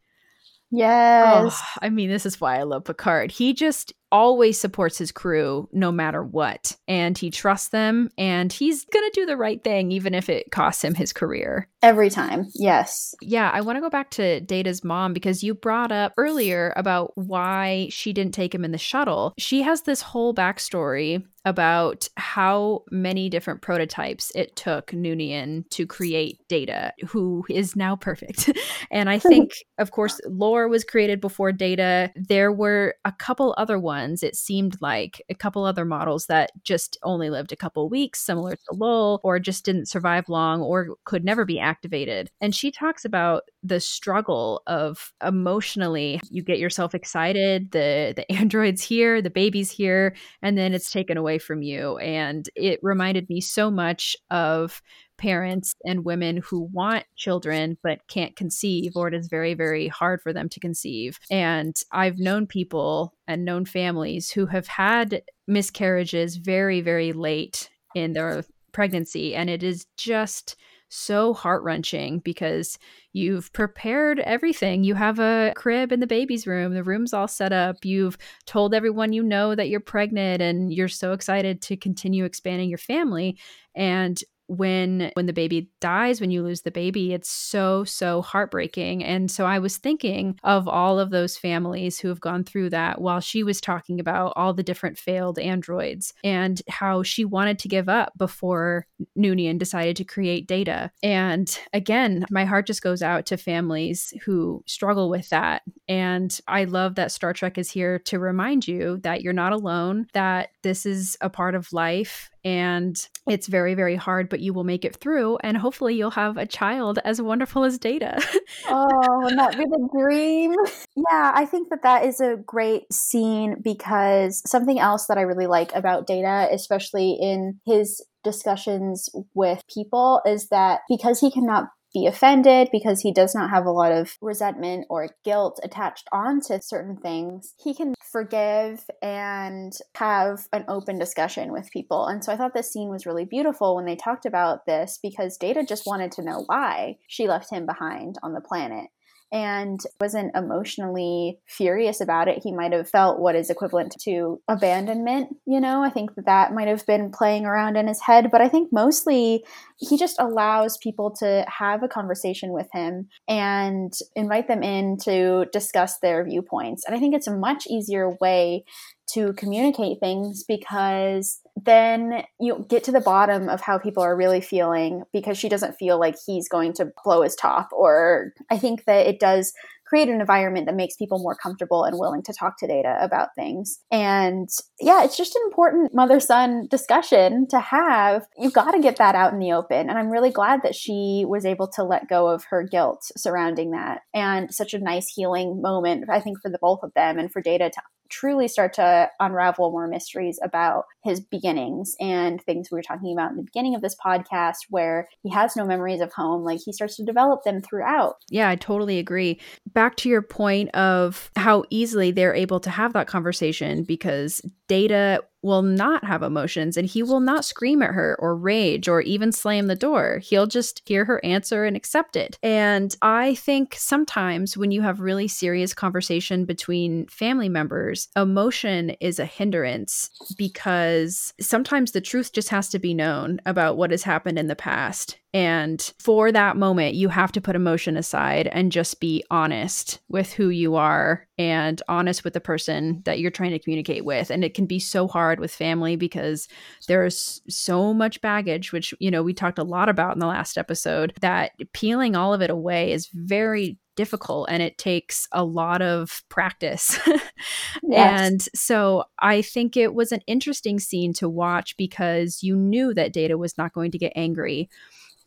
Yes. Oh, I mean, this is why I love Picard. He just always supports his crew no matter what. And he trusts them and he's going to do the right thing, even if it costs him his career. Every time. Yes. Yeah, I want to go back to Data's mom because you brought up earlier about why she didn't take him in the shuttle. She has this whole backstory about how many different prototypes it took Noonien to create Data, who is now perfect. [laughs] and I think, of course, Lore was created before Data. There were a couple other ones, it seemed like, a couple other models that just only lived a couple weeks, similar to Lal, or just didn't survive long or could never be activated. And she talks about the struggle of emotionally, you get yourself excited, the the [laughs] android's here, the baby's here, and then it's taken away from you. And it reminded me so much of parents and women who want children but can't conceive, or it is very, very hard for them to conceive. And I've known people and known families who have had miscarriages very, very late in their pregnancy. And it is just so heart wrenching because you've prepared everything. You have a crib in the baby's room, the room's all set up. You've told everyone you know that you're pregnant and you're so excited to continue expanding your family. And when when the baby dies when you lose the baby it's so so heartbreaking. And so i was thinking of all of those families who have gone through that while she was talking about all the different failed androids and how she wanted to give up before Noonien decided to create data. And again my heart just goes out to families who struggle with that. And i love that star trek is here to remind you that you're not alone that this is a part of life and it's very very hard but you will make it through and hopefully you'll have a child as wonderful as data. [laughs] Oh that be the dream. Yeah i think that that is a great scene because something else that i really like about data especially in his discussions with people is that because he cannot be offended because he does not have a lot of resentment or guilt attached onto certain things, he can forgive and have an open discussion with people. And so I thought this scene was really beautiful when they talked about this because Data just wanted to know why she left him behind on the planet and wasn't emotionally furious about it. He might have felt what is equivalent to abandonment, you know? I think that that might have been playing around in his head, but I think mostly he just allows people to have a conversation with him and invite them in to discuss their viewpoints. And I think it's a much easier way to communicate things because then you get to the bottom of how people are really feeling because she doesn't feel like he's going to blow his top or i think that it does create an environment that makes people more comfortable and willing to talk to data about things. And yeah, it's just an important mother son discussion to have. You've got to get that out in the open. And I'm really glad that she was able to let go of her guilt surrounding that. And such a nice healing moment, I think, for the both of them and for Data to truly start to unravel more mysteries about his beginnings and things we were talking about in the beginning of this podcast where he has no memories of home like he starts to develop them throughout. Yeah i totally agree. Back to your point of how easily they're able to have that conversation because data will not have emotions and he will not scream at her or rage or even slam the door. He'll just hear her answer and accept it. And I think sometimes when you have really serious conversation between family members, emotion is a hindrance because sometimes the truth just has to be known about what has happened in the past. And for that moment, you have to put emotion aside and just be honest with who you are and honest with the person that you're trying to communicate with. And it can be so hard with family because there's so much baggage, which, you know, we talked a lot about in the last episode, that peeling all of it away is very difficult and it takes a lot of practice. [laughs] yes. And so I think it was an interesting scene to watch because you knew that Data was not going to get angry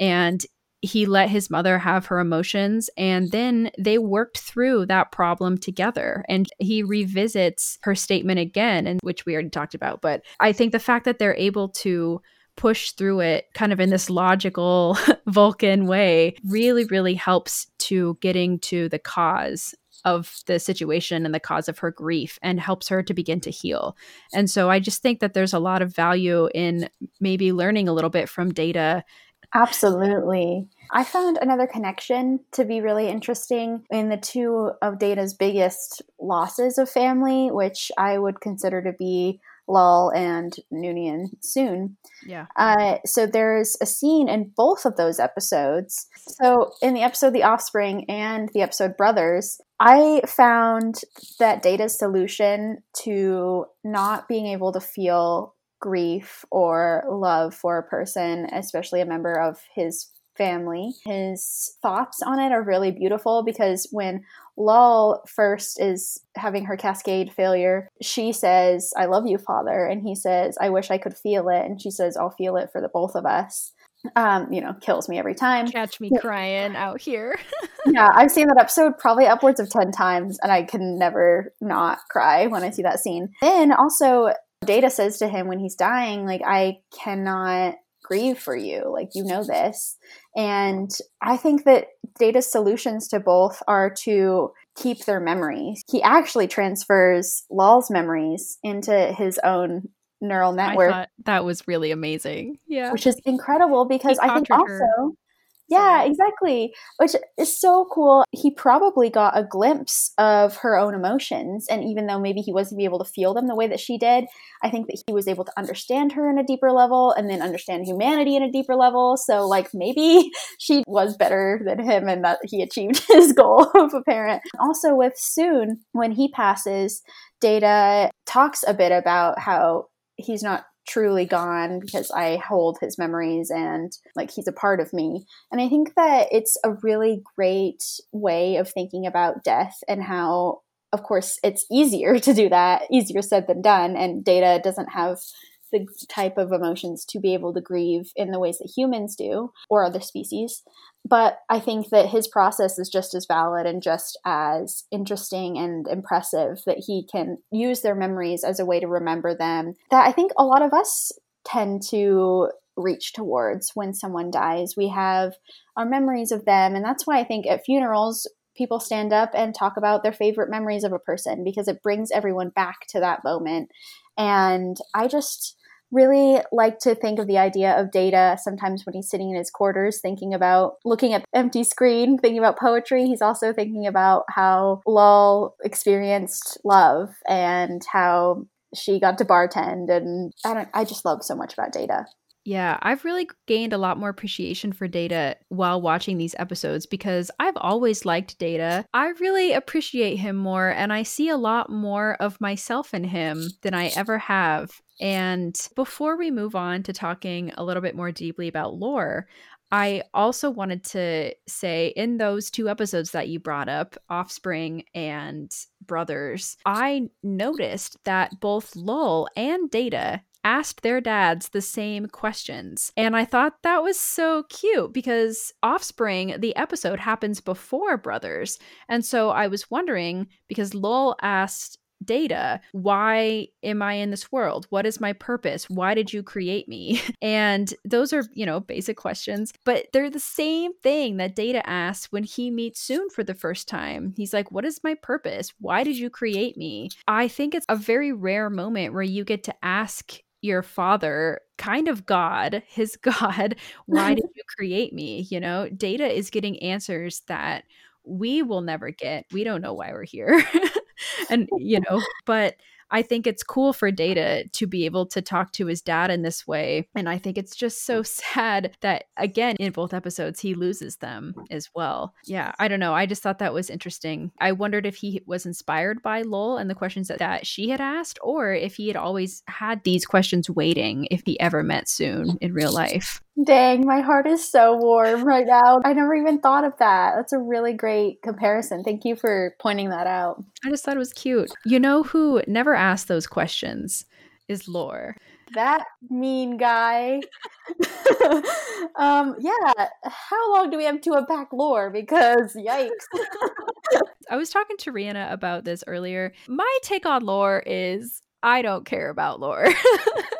and he let his mother have her emotions and then they worked through that problem together and he revisits her statement again and which we already talked about but i think the fact that they're able to push through it kind of in this logical [laughs] vulcan way really really helps to getting to the cause of the situation and the cause of her grief and helps her to begin to heal. And so I just think that there's a lot of value in maybe learning a little bit from data Absolutely. I found another connection to be really interesting in the two of Data's biggest losses of family, which I would consider to be Lal and Noonien Soong. Yeah. Uh, so there's a scene in both of those episodes. So in the episode The Offspring and the episode Brothers, I found that Data's solution to not being able to feel grief or love for a person, especially a member of his family. His thoughts on it are really beautiful because when Lal first is having her cascade failure, she says, I love you, father. And he says, I wish I could feel it. And she says, I'll feel it for the both of us. Um, you know, kills me every time. Catch me crying out here. [laughs] yeah, I've seen that episode probably upwards of 10 times, and I can never not cry when I see that scene. Then also, Data says to him when he's dying, like, I cannot grieve for you. Like, you know this. And I think that Data's solutions to both are to keep their memories. He actually transfers Lal's memories into his own neural network. that was really amazing. Yeah. Which is incredible because I think also her. Yeah, exactly. Which is so cool. He probably got a glimpse of her own emotions. And even though maybe he wasn't able to feel them the way that she did, I think that he was able to understand her in a deeper level and then understand humanity in a deeper level. So, like, maybe [laughs] she was better than him and that he achieved [laughs] his goal of a parent. Also, with Soong, when he passes, Data talks a bit about how he's not truly gone because I hold his memories and like he's a part of me. And I think that it's a really great way of thinking about death and how, of course, it's easier [laughs] to do that, easier said than done. And data doesn't have the type of emotions to be able to grieve in the ways that humans do or other species. But I think that his process is just as valid and just as interesting and impressive that he can use their memories as a way to remember them. That I think a lot of us tend to reach towards when someone dies. We have our memories of them. And that's why I think at funerals, people stand up and talk about their favorite memories of a person because it brings everyone back to that moment. And I just really like to think of the idea of data sometimes when he's sitting in his quarters thinking about looking at empty screen thinking about poetry. He's also thinking about how Lal experienced love and how she got to bartend. And i don't i just love so much about data yeah, I've really gained a lot more appreciation for Data while watching these episodes because I've always liked Data. I really appreciate him more and I see a lot more of myself in him than I ever have. And before we move on to talking a little bit more deeply about lore, I also wanted to say in those two episodes that you brought up, Offspring and Brothers, I noticed that both Lal and Data asked their dads the same questions. And I thought that was so cute because Offspring, the episode happens before Brothers. And so I was wondering because Lal asked data. Why am I in this world? What is my purpose? Why did you create me? [laughs] And those are, you know, basic questions, but they're the same thing that data asks when he meets Soong for the first time. He's like, What is my purpose? Why did you create me? I think it's a very rare moment where you get to ask your father kind of god his [laughs] god why did [laughs] you create me? You know data is getting answers that we will never get. We don't know why we're here. [laughs] And you know but I think it's cool for Data to be able to talk to his dad in this way. And I think it's just so [laughs] sad that, again, in both episodes, he loses them as well. Yeah, I don't know. I just thought that was interesting. I wondered if he was inspired by Lal and the questions that, that she had asked, or if he had always had these questions waiting if he ever met Soong in real life. Dang, my heart is so warm right now. I never even thought of that. That's a really great comparison. Thank you for pointing that out. I just thought it was cute. You know who never asked those questions is Lore. That mean guy. [laughs] um, yeah. How long do we have to unpack lore? Because yikes. [laughs] I was talking to Rhianna about this earlier. My take on lore is I don't care about lore. [laughs]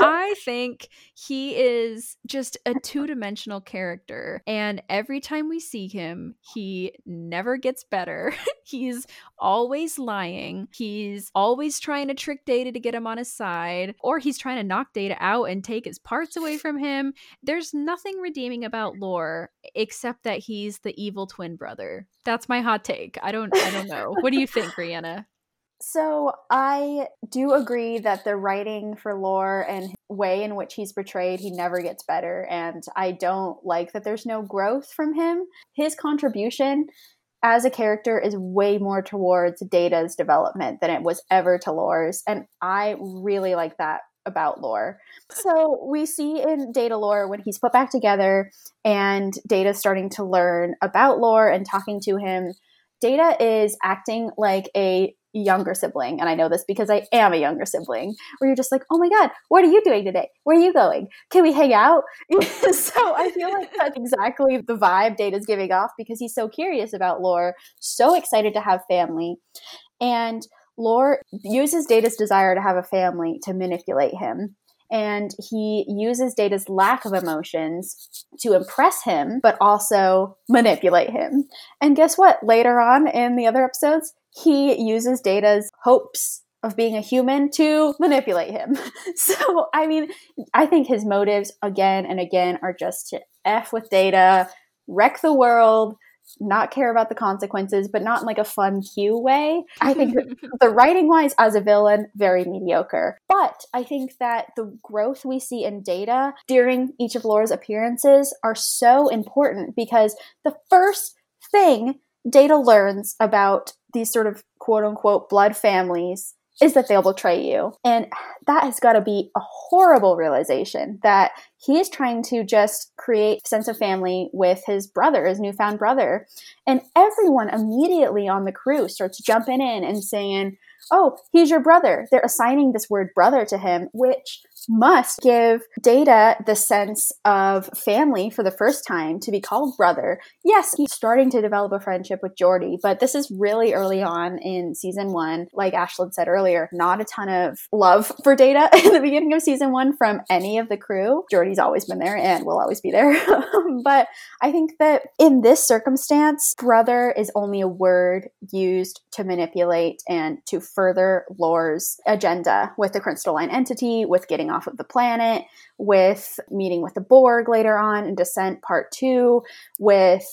I think he is just a two dimensional character. And every time we see him, he never gets better. [laughs] he's always lying. He's always trying to trick Data to get him on his side, or he's trying to knock Data out and take his parts away from him. There's nothing redeeming about Lore except that he's the evil twin brother. That's my hot take. I don't I don't know. what do you think, [laughs] Rhianna? So I do agree that the writing for lore and way in which he's portrayed, he never gets better. And I don't like that there's no growth from him. His contribution as a character is way more towards Data's development than it was ever to Lore's. And I really like that about lore. So we see in Datalore when he's put back together and Data's starting to learn about lore and talking to him. Data is acting like a younger sibling, and I know this because I am a younger sibling, where you're just like, oh my God, what are you doing today? Where are you going? Can we hang out? [laughs] so I feel like that's exactly the vibe Data's giving off because he's so curious about lore, so excited to have family. And Lore uses Data's desire to have a family to manipulate him. and he uses Data's lack of emotions to impress him, but also manipulate him. And guess what? Later on in the other episodes, he uses Data's hopes of being a human to manipulate him. [laughs] So, I mean, I think his motives again and again are just to F with Data, wreck the world, not care about the consequences, but not in like a fun Q way. I think [laughs] the writing wise as a villain, very mediocre. But I think that the growth we see in data during each of Lore's appearances are so important because the first thing data learns about these sort of quote unquote blood families is that they'll betray you. And that has got to be a horrible realization that he is trying to just create a sense of family with his brother, his newfound brother. And everyone immediately on the crew starts jumping in and saying, Oh, he's your brother. They're assigning this word brother to him, which must give Data the sense of family for the first time to be called brother. Yes, he's starting to develop a friendship with Geordi, but this is really early on in season one. Like Ashlyn said earlier, not a ton of love for Data [laughs] in the beginning of season one from any of the crew. Geordi's always been there and will always be there. [laughs] but I think that in this circumstance, brother is only a word used to manipulate and to further Lore's agenda with the crystalline entity, with getting off of the planet, with meeting with the Borg later on in Descent Part 2, with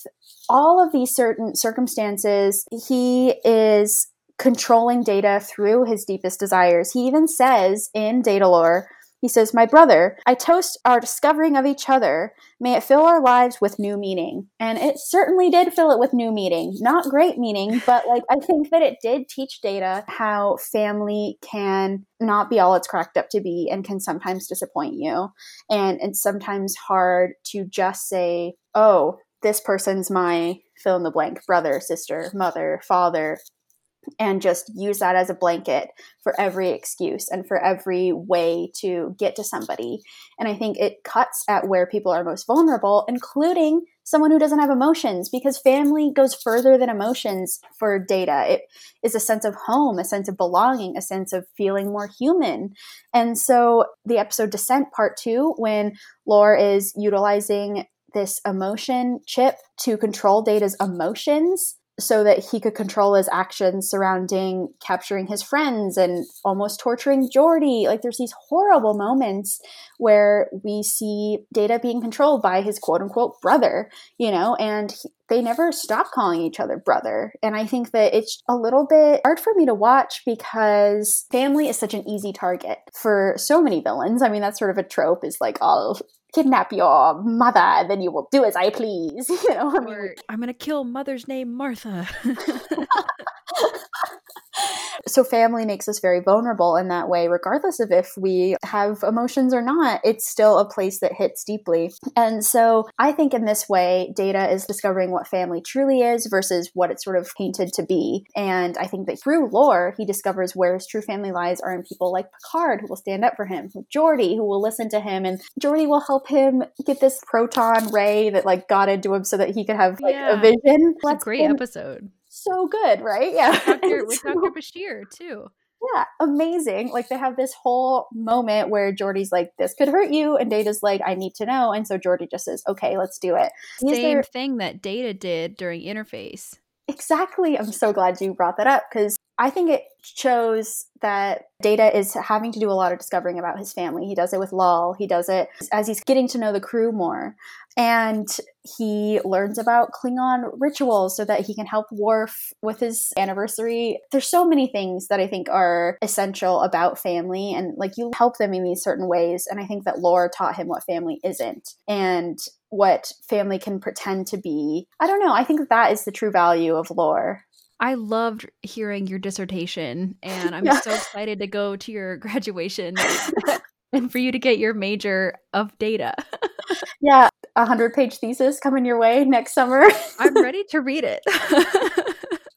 all of these certain circumstances. He is controlling data through his deepest desires. He even says in Datalore, he says, My brother, I toast our discovering of each other. May it fill our lives with new meaning. And it certainly did fill it with new meaning. Not great meaning, but like I think that it did teach Data how family can not be all it's cracked up to be and can sometimes disappoint you. And it's sometimes hard to just say, oh, this person's my fill in the blank brother, sister, mother, father, and just use that as a blanket for every excuse and for every way to get to somebody. And I think it cuts at where people are most vulnerable, including someone who doesn't have emotions, because family goes further than emotions for data. It is a sense of home, a sense of belonging, a sense of feeling more human. And so the episode Descent Part Two, when Lore is utilizing this emotion chip to control Data's emotions so that he could control his actions surrounding capturing his friends and almost torturing Geordi. Like there's these horrible moments where we see Data being controlled by his quote unquote brother, you know, and he, they never stop calling each other brother. And I think that it's a little bit hard for me to watch because family is such an easy target for so many villains. I mean, that's sort of a trope is like all kidnap your mother, and then you will do as I please. [laughs] You know, I mean, I'm gonna kill mother's name Martha. [laughs] so family makes us very vulnerable in that way regardless of if we have emotions or not it's still a place that hits deeply. And so i think in this way data is discovering what family truly is versus what it's sort of painted to be. And i think that through lore he discovers where his true family lies are in people like picard who will stand up for him Geordi who will listen to him and Geordi will help him get this proton ray that like got into him so that he could have like yeah. a vision. That's a great been- episode so good, right? [laughs] Yeah. With Dr. with Dr. Bashir too. Yeah, amazing. Like they have this whole moment where Geordi's like, "This could hurt you," and Data's like, "I need to know," and so Geordi just says, "Okay, let's do it." Same there- thing that Data did during Interface. Exactly. I'm so glad you brought that up because I think it shows that Data is having to do a lot of discovering about his family. He does it with Lal. He does it as he's getting to know the crew more. And he learns about Klingon rituals so that he can help Worf with his anniversary. There's so many things that I think are essential about family and like you help them in these certain ways. And I think that Lore taught him what family isn't and what family can pretend to be. I don't know. I think that is the true value of Lore. I loved hearing your dissertation, and I'm [laughs] yeah. so excited to go to your [laughs] graduation and for you to get your major of data. [laughs] yeah, a hundred page thesis coming your way next summer. [laughs] I'm ready to read it. [laughs]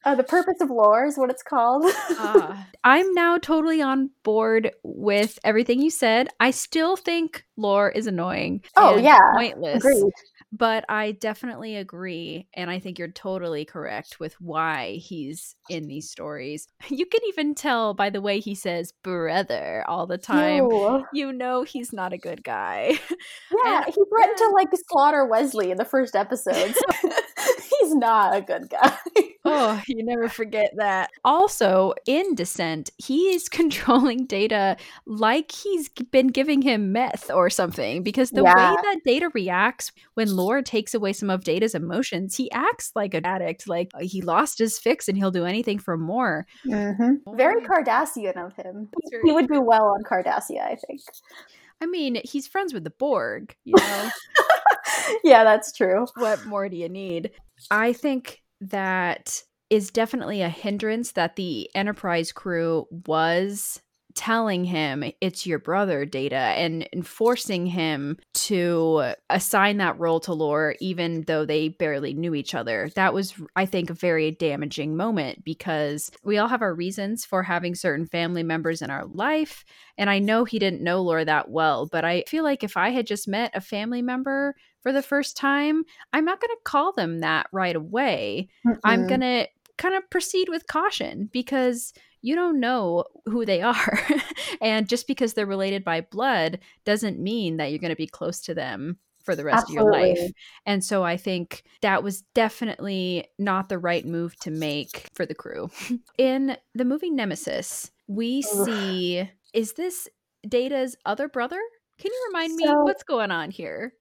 Uh, the purpose of lore is what it's called. uh, [laughs] I'm now totally on board with everything you said. I still think lore is annoying. Oh yeah, pointless. Agreed. But I definitely agree. And I think you're totally correct with why he's in these stories. [laughs] You can even tell by the way he says brother all the time. Ew. You know he's not a good guy. [laughs] Yeah, And- he threatened to like slaughter Wesley in the first episode. So [laughs] he's not a good guy. [laughs] Oh, you never forget that. Also, in Descent, he is [laughs] controlling Data like he's been giving him meth or something because the Yeah. way that Data reacts when Lore takes away some of Data's emotions, he acts like an addict, like uh, he lost his fix and he'll do anything for more. Very Cardassian of him. Very He would do well on Cardassia, I think. I mean, he's friends with the Borg, you know? [laughs] [laughs] yeah, that's true. what more do you need? I think that is definitely a hindrance that the Enterprise crew was telling him it's your brother data and, and forcing him to assign that role to lore even though they barely knew each other that was i think a very damaging moment because we all have our reasons for having certain family members in our life and i know he didn't know lore that well but i feel like if i had just met a family member for the first time i'm not going to call them that right away I'm going to kind of proceed with caution because you don't know who they [laughs] are. and just because they're related by blood doesn't mean that you're going to be close to them for the rest of your life. And so I think that was definitely not the right move to make for the crew. [laughs] In the movie Nemesis, we see is this Data's other brother? Can you remind me what's going on here?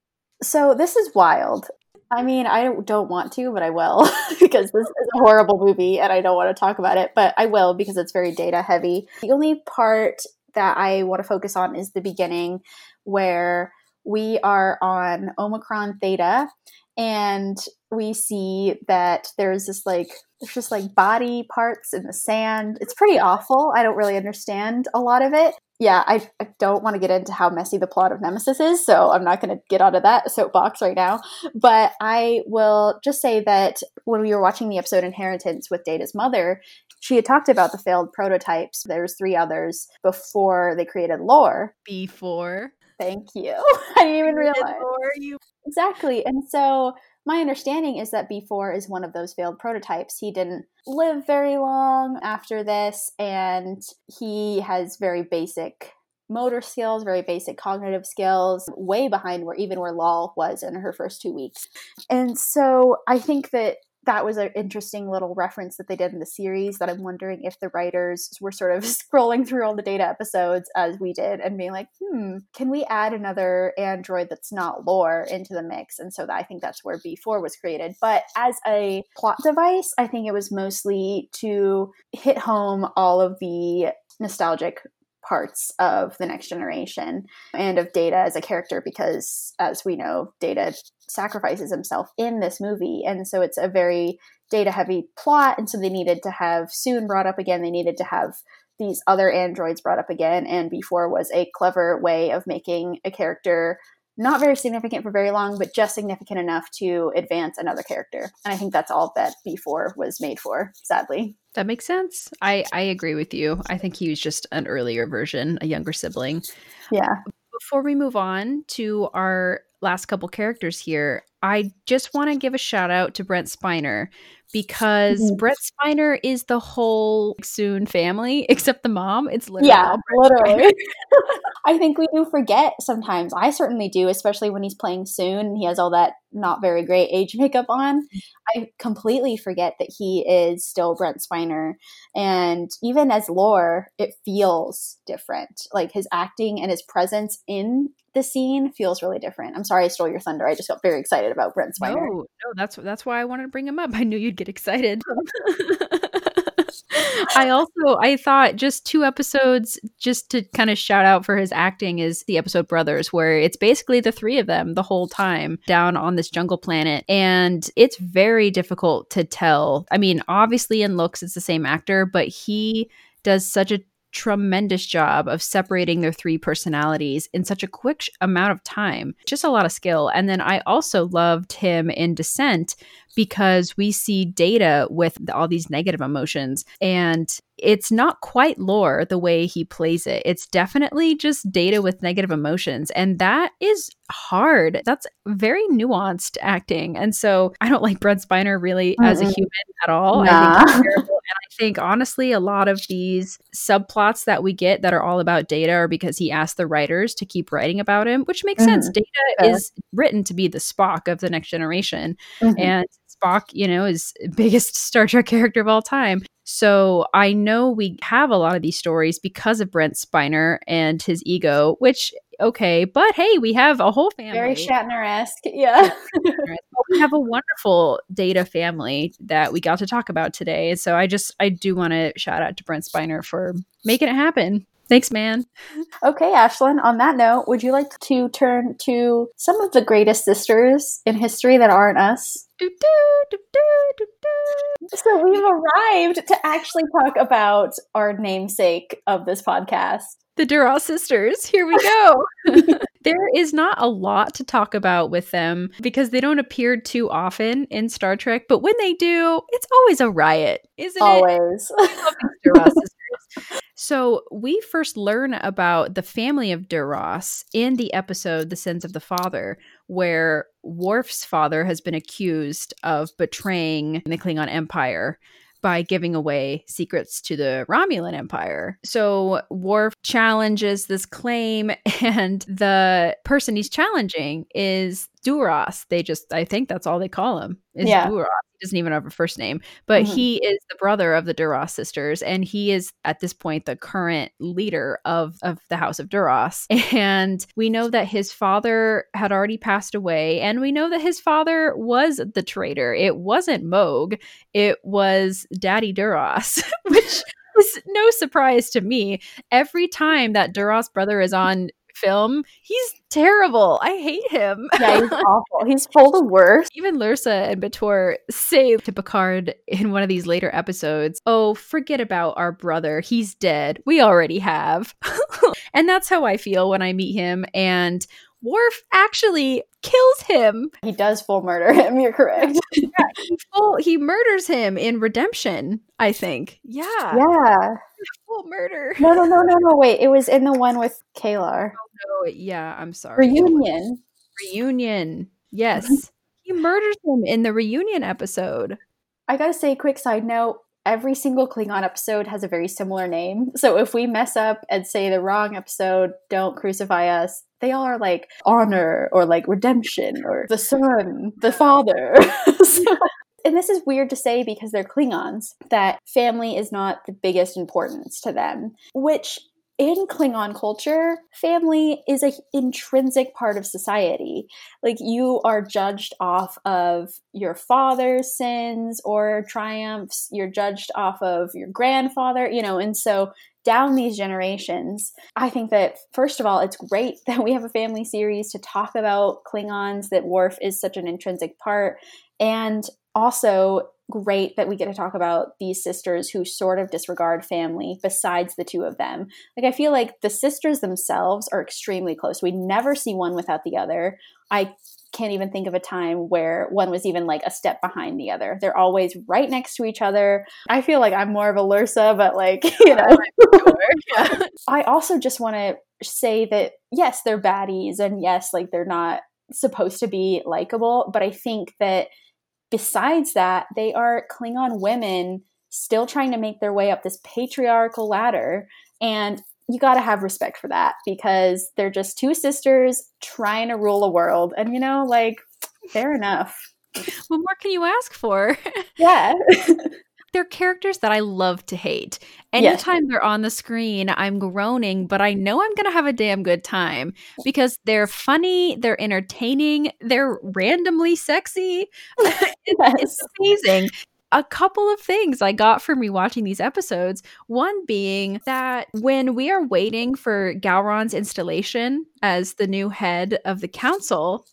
So this is wild. I mean, I don't want to, but I will [laughs] because this is a horrible movie and I don't want to talk about it, but I will because it's very data heavy. The only part that I want to focus on is the beginning where we are on Omicron Theta and we see that there's this like there's just like body parts in the sand. It's pretty awful. I don't really understand a lot of it. Yeah, I, I don't want to get into how messy the plot of Nemesis is, so I'm not going to get onto that [laughs] soapbox right now. But I will just say that when we were watching the episode Inheritance with Data's mother, she had talked about the failed prototypes. There's three others before they created lore. Before. Thank you. [laughs] I didn't even realize. Before you Exactly. And so my understanding is that B4 is one of those failed prototypes. He didn't live very long after this, and he has very basic motor skills, very basic cognitive skills, way behind where even where Lal was in her first two weeks. And so I think that that was an interesting little reference that they did in the series that I'm wondering if the writers were sort of [laughs] scrolling through all the data episodes as we did and being like, hmm, can we add another android that's not lore into the mix? And so that, I think that's where B4 was created. But as a plot device, I think it was mostly to hit home all of the nostalgic parts of the next generation and of Data as a character because as we know, Data sacrifices himself in this movie. And so it's a very data heavy plot. And so they needed to have Soong brought up again. They needed to have these other androids brought up again. And B4 was a clever way of making a character not very significant for very long, but just significant enough to advance another character. And I think that's all that B4 was made for, sadly. That makes sense. I I agree with you. I think he was just an earlier version, a younger sibling. Yeah. Before we move on to our last couple characters here, I just want to give a shout out to Brent Spiner because Mhm. Brent Spiner is the whole Soong family [laughs] except the mom. It's literally Yeah, literally. [laughs] I think we do forget sometimes. I certainly do, especially when he's playing Soong and he has all that not very great age makeup on. I completely forget that he is still Brent Spiner. And even as lore, it feels different. Like his acting and his presence in the scene feels really different. I'm sorry I stole your thunder. I just got very excited about Brent No, Spiner. no, that's that's why I wanted to bring him up. [laughs] I knew you'd get excited. [laughs] I also I thought just two episodes just to kind of shout out for his acting is the episode Brothers where it's basically the three of them the whole time down on this jungle planet and it's very difficult to tell. I mean, obviously in looks it's the same actor, but he does such a tremendous job of separating their three personalities in such a quick sh- amount of time. Just a lot of skill. And then I also loved him in Descent because we see data with all these negative emotions and it's not quite lore the way he plays it. It's definitely just data with negative emotions. And that is hard. That's very nuanced acting. And so I don't like Brent Spiner really mm as a human at all. Nah. I think terrible. And I think honestly, a lot of these subplots that we get that are all about data are because he asked the writers to keep writing about him, which makes mm sense. Data yeah. is written to be the Spock of the next generation. Mm-hmm. And Spock, you know, is [laughs] biggest Star Trek character of all time. So I know we have a lot of these stories because of Brent Spiner and his ego, which okay, but hey, we have a whole family. Very Shatner-esque. Yeah. we have a wonderful data family that we got to talk about today. So I just I do want to shout out to Brent Spiner for making it happen. Thanks, man. Okay, Ashlyn, on that note, would you like to turn to some of the greatest sisters in history that aren't us? Do, do, do, so we've arrived to actually talk about our namesake of this podcast. The Duras sisters. Here we go. [laughs] [laughs] there is not a lot to talk about with them because they don't appear too often in Star Trek, but when they do, it's always a riot, isn't always. it? Always. So we first learn about the family of Duras in the episode The Sins of the Father, where Worf's father has been accused of betraying the Klingon Empire by giving away secrets to the Romulan Empire. So Worf challenges this claim, [laughs] and the person he's challenging is Duras. They just, I think that's all they call him is yeah. Duras. He doesn't even have a first name, but mm-hmm. he is the brother of the Duras sisters, and he is at this point the current leader of of the House of Duras. [laughs] And we know that his father had already passed away, and we know that his father was the traitor. It wasn't Mogh, it was Daddy Duras, [laughs] which [laughs] was no surprise to me. Every time that Duras brother is on film. He's terrible. I hate him. Yeah, he's [laughs] awful. He's full of worse. Even Lursa and B'Etor say to Picard in one of these later episodes, Oh, forget about our brother. He's dead. We already have. [laughs] and that's how I feel when I meet him. And Worf actually kills him. He does full murder him. You're correct. [laughs] yeah, he, full, he murders him in Redemption. I think. Yeah. Yeah. Full murder. No, no, no, no, no. Wait, it was in the one with K'Ehleyr. Oh yeah. I'm sorry. Reunion. Reunion. Mm-hmm. Yes. he murders him in the reunion episode. I gotta say, quick side note every single Klingon episode has a very similar name. So if we mess up and say the wrong episode, don't crucify us. They all are like honor or like redemption or the son, the father. [laughs] so, and this is weird to say because they're Klingons, that family is not the biggest importance to them, which in Klingon culture, family is an intrinsic part of society. Like you are judged off of your father's sins or triumphs, you're judged off of your grandfather, you know, and so down these generations, I think that first of all, it's great [laughs] that we have a family series to talk about Klingons, that Worf is such an intrinsic part. And also, great that we get to talk about these sisters who sort of disregard family besides the two of them. Like, I feel like the sisters themselves are extremely close. We never see one without the other. I can't even think of a time where one was even like a step behind the other. They're always right next to each other. I feel like I'm more of a Lursa, but like, [laughs] you [laughs] know. yeah. I also just want to say that yes, they're baddies and yes, like they're not supposed to be likable, but I think that besides that, they are Klingon women still trying to make their way up this patriarchal ladder. And you got to have respect for that because they're just two sisters trying to rule a world. And, you know, like, fair enough. What more can you ask for? Yeah. [laughs] they're characters that I love to hate. Anytime yes. they're on the screen, I'm groaning, but I know I'm going to have a damn good time because they're funny, they're entertaining, they're randomly sexy. [laughs] yes. It's amazing a couple of things I got from rewatching these episodes. One being that when we are waiting for Gowron's installation as the new head of the council,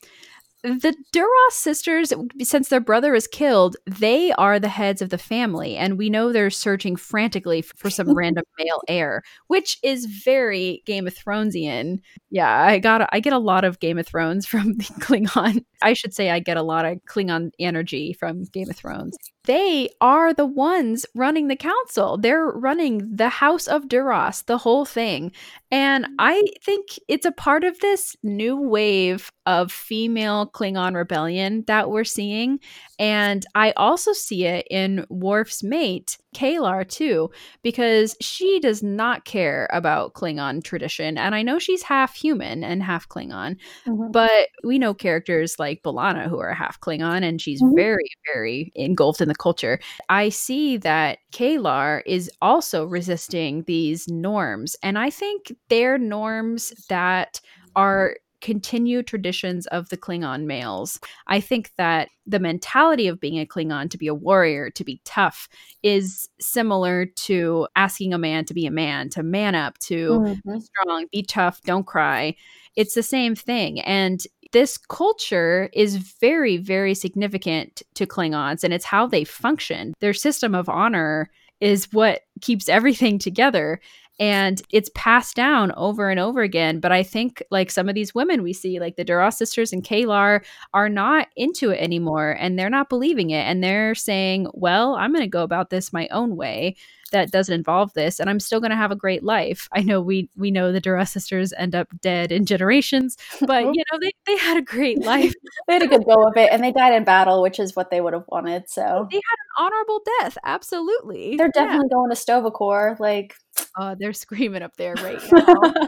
the Duras sisters, since their brother is killed, they are the heads of the family, and we know they're searching frantically for some [laughs] random male heir, which is very Game of Thronesian. Yeah, I got I get a lot of Game of Thrones from [laughs] the Klingon. I should say I get a lot of Klingon energy from Game of Thrones they are the ones running the council. They're running the House of Duras, the whole thing. And mm. I think it's a part of this new wave of female Klingon rebellion that we're seeing. And I also see it in Worf's mate, K'Ehleyr, too, because she does not care about Klingon tradition. And I know she's half human and half Klingon, mm-hmm. but we know characters like B'Elanna who are half Klingon, and she's mm-hmm. very, very engulfed in the culture. I see that K'Ehleyr is also resisting these norms. And I think they're norms that are continued traditions of the Klingon males. I think that the mentality of being a Klingon to be a warrior, to be tough, is similar to asking a man to be a man, to man up, to mm-hmm. be strong, be tough, don't cry. It's the same thing. And this culture is very, very significant to Klingons and it's how they function. Their system of honor is what keeps everything together and it's passed down over and over again. But i think like some of these women we see like the duras sisters and K'Ehleyr are not into it anymore and they're not believing it. And they're saying well i'm going to go about this my own way that doesn't involve this and i'm still going to have a great life. I know we we know the duras sisters end up dead in generations but [laughs] you know they, they had a great life. [laughs] They had a good go of it and they died in battle which is what they would have wanted so. They had an honorable death absolutely they're definitely yeah. going to Sto-vo-kor like oh they're screaming up there right now. [laughs]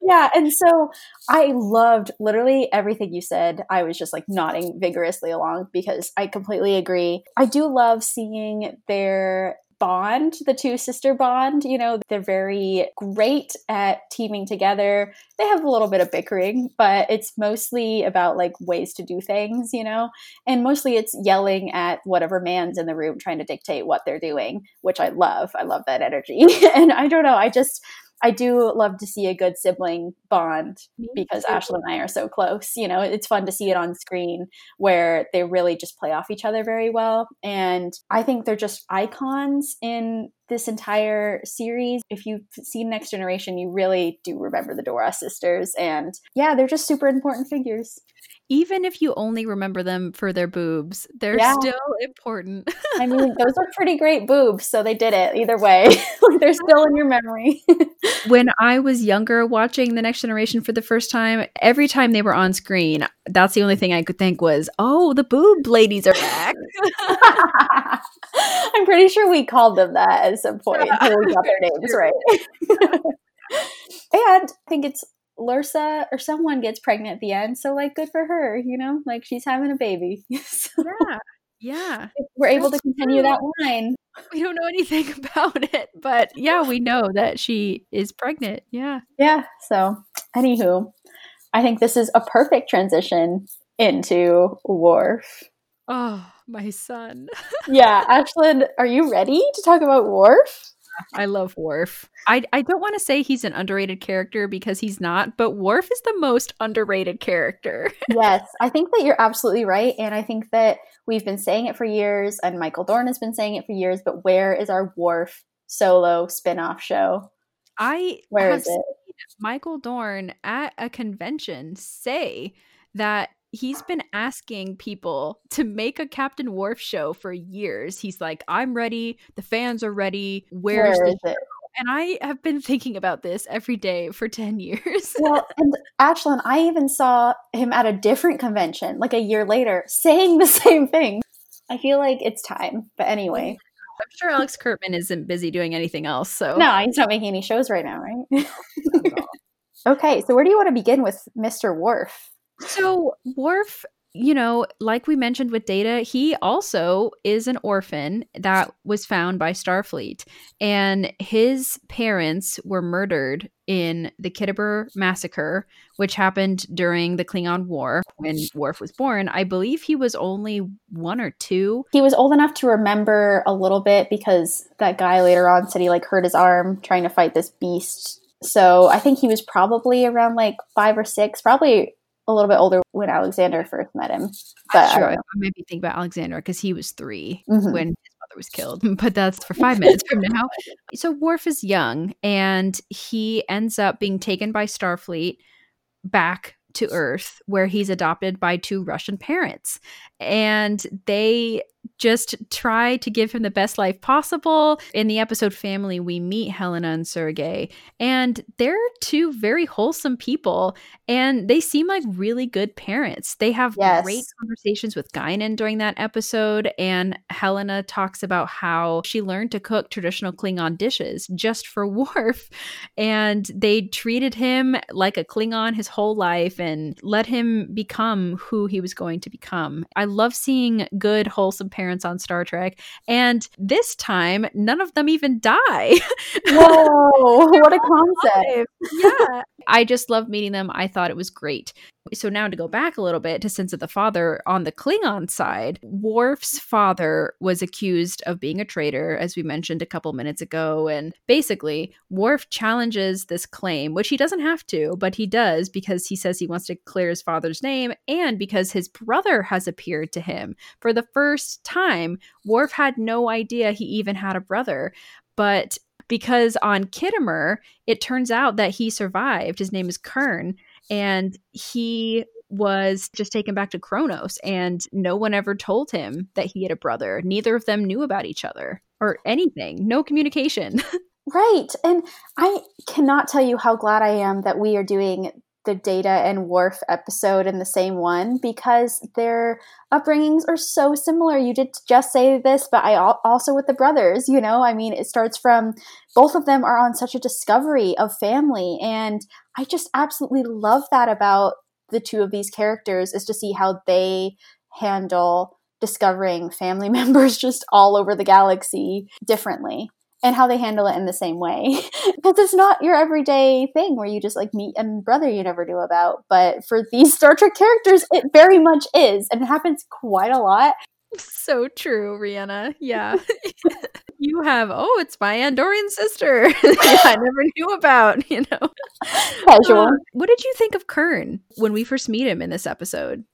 Yeah and so i loved literally everything you said. I was just like nodding vigorously along because i completely agree. I do love seeing their bond, the two sister bond. You know, they're very great at teaming together. They have a little bit of bickering, but it's mostly about like ways to do things, you know? And mostly it's yelling at whatever man's in the room trying to dictate what they're doing, which I love. I love that energy. [laughs] and I don't know, I just I do love to see a good sibling bond because Ashlyn and I are so close. You know, it's fun to see it on screen where they really just play off each other very well. And I think they're just icons in this entire series. If you've seen Next Generation, you really do remember the Duras sisters. And yeah, they're just super important figures even if you only remember them for their boobs, they're yeah. still important. I mean, [laughs] those are pretty great boobs, so they did it either way. [laughs] they're still in your memory. [laughs] when I was younger watching The Next Generation for the first time, every time they were on screen, that's the only thing I could think was, oh, the boob ladies are back. I'm pretty sure we called them that at some point. Yeah. We got their names [laughs] right. [laughs] and I think it's Lursa or someone gets pregnant at the end. So like good for her, you know? Like she's having a baby. [laughs] so, yeah. Yeah. We're able to continue true. that line. We don't know anything about it, but yeah, we know that she is pregnant. Yeah. Yeah. So anywho, I think this is a perfect transition into Worf. Oh, my son. [laughs] yeah, Ashlyn, are you ready to talk about Worf? I love Worf. I I don't want to say he's an underrated character because he's not, but Worf is the most underrated character. [laughs] yes, I think that you're absolutely right, and I think that we've been saying it for years, and Michael Dorn has been saying it for years. But where is our Worf solo spin-off show? I where is it? Michael Dorn at a convention say that he's been asking people to make a Captain Worf show for years. He's like, I'm ready. The fans are ready. Where's Where the it? And I have been thinking about this every day for 10 [laughs] years. well, and Ashlyn, I even saw him at a different convention like a year later saying the [laughs] same thing. I feel like it's time. But anyway. [laughs] I'm sure Alex Kurtzman isn't busy doing anything else. So No, he's not making any shows right now, right? okay, so where do you want to begin with Mr. Worf? So Worf, you know, like we mentioned with Data, he also is an orphan that was found by Starfleet, and his parents were murdered in the Khitomer massacre, which happened during the Klingon War when Worf was born. I believe he was only one or two. He was old enough to remember a little bit because that guy later on said he like hurt his arm trying to fight this beast. So I think he was probably around like five or six, probably a little bit older when Alexander first met him. But sure, I I, don't know. made me think about Alexander because he was 3 Mhm. when his mother was killed. [laughs] But that's for five minutes from now. So Worf is young, and he ends up being taken by Starfleet back to Earth, where he's adopted by two Russian parents, and they just try to give him the best life possible. In the episode Family, we meet Helena and Sergei, and they're two very wholesome people, and they seem like really good parents. They have Yes. great conversations with Guinan during that episode, and Helena talks about how she learned to cook traditional Klingon dishes just for [laughs] Worf, and they treated him like a Klingon his whole life and let him become who he was going to become. I love seeing good, wholesome parents on Star Trek, and this time, none of them even die. [laughs] Whoa, [laughs] what a concept. yeah. I just loved meeting them. I thought it was great. So now to go back a little bit to Sins of the Father on the Klingon side, Worf's father was accused of being a traitor, as we mentioned a couple minutes ago. And basically, Worf challenges this claim, which he doesn't have to, but he does because he says he wants to clear his father's name and because his brother has appeared to him. For the first time, Worf had no idea he even had a brother. But because on Khitomer, it turns out that he survived. His name is Kurn, and he was just taken back to Kronos, and no one ever told him that he had a brother. Neither of them knew about each other or anything. No communication. [laughs] Right. And I cannot tell you how glad I am that we are doing the Data and Worf episode in the same one because their upbringings are so similar. You did just say this, but I al- also with the brothers, you know, I mean, it starts from both of them are on such a discovery of family. And I just absolutely love that about the two of these characters is to see how they handle discovering family [laughs] members just all over the galaxy differently and how they handle it in the same way [laughs] because it's not your everyday thing where you just like meet a brother you never knew about but for these [laughs] star trek characters it very much is and it happens quite a lot so true, Rhianna. Yeah. [laughs] you have, oh, it's my Andorian sister. yeah, I never knew about, you know. casual Uh, what did you think of Kurn when we first meet him in this episode?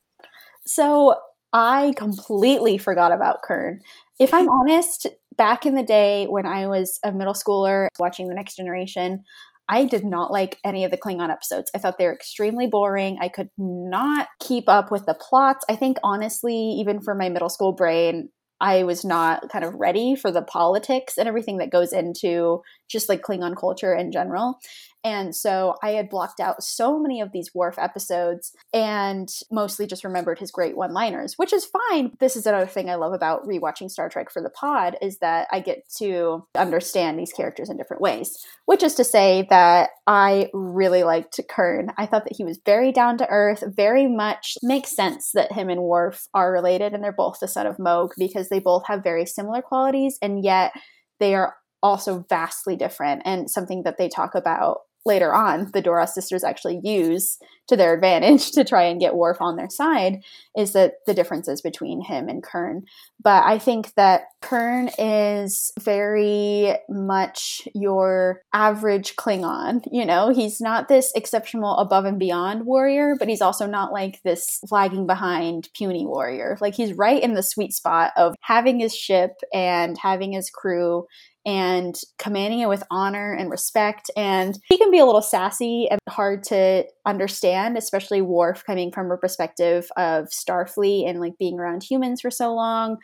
So I completely forgot about Kurn. If I'm honest, back in the day when I was a middle schooler watching The Next Generation, I did not like any of the Klingon episodes. I thought they were extremely boring. I could not keep up with the plots. I think, honestly, even for my middle school brain, I was not kind of ready for the politics and everything that goes into just like Klingon culture in general. And so I had blocked out so many of these Worf episodes and mostly just remembered his great one liners, which is fine. This is another thing I love about rewatching Star Trek for the pod is that I get to understand these characters in different ways, which is to say that I really liked Kurn. I thought that he was very down to earth, very much makes sense that him and Worf are related and they're both the son of Mogh because they both have very similar qualities and yet they are also vastly different and something that they talk about later on the Duras sisters actually use to their advantage [laughs] to try and get Worf on their side is that the differences between him and Kurn. But I think that Kurn is very much your average Klingon. You know, he's not this exceptional above and beyond warrior, but he's also not like this lagging behind puny warrior. Like he's right in the sweet spot of having his ship and having his crew and commanding it with honor and respect. And he can be a little sassy and hard to understand, especially Worf coming from a perspective of Starfleet and like being around humans for so long.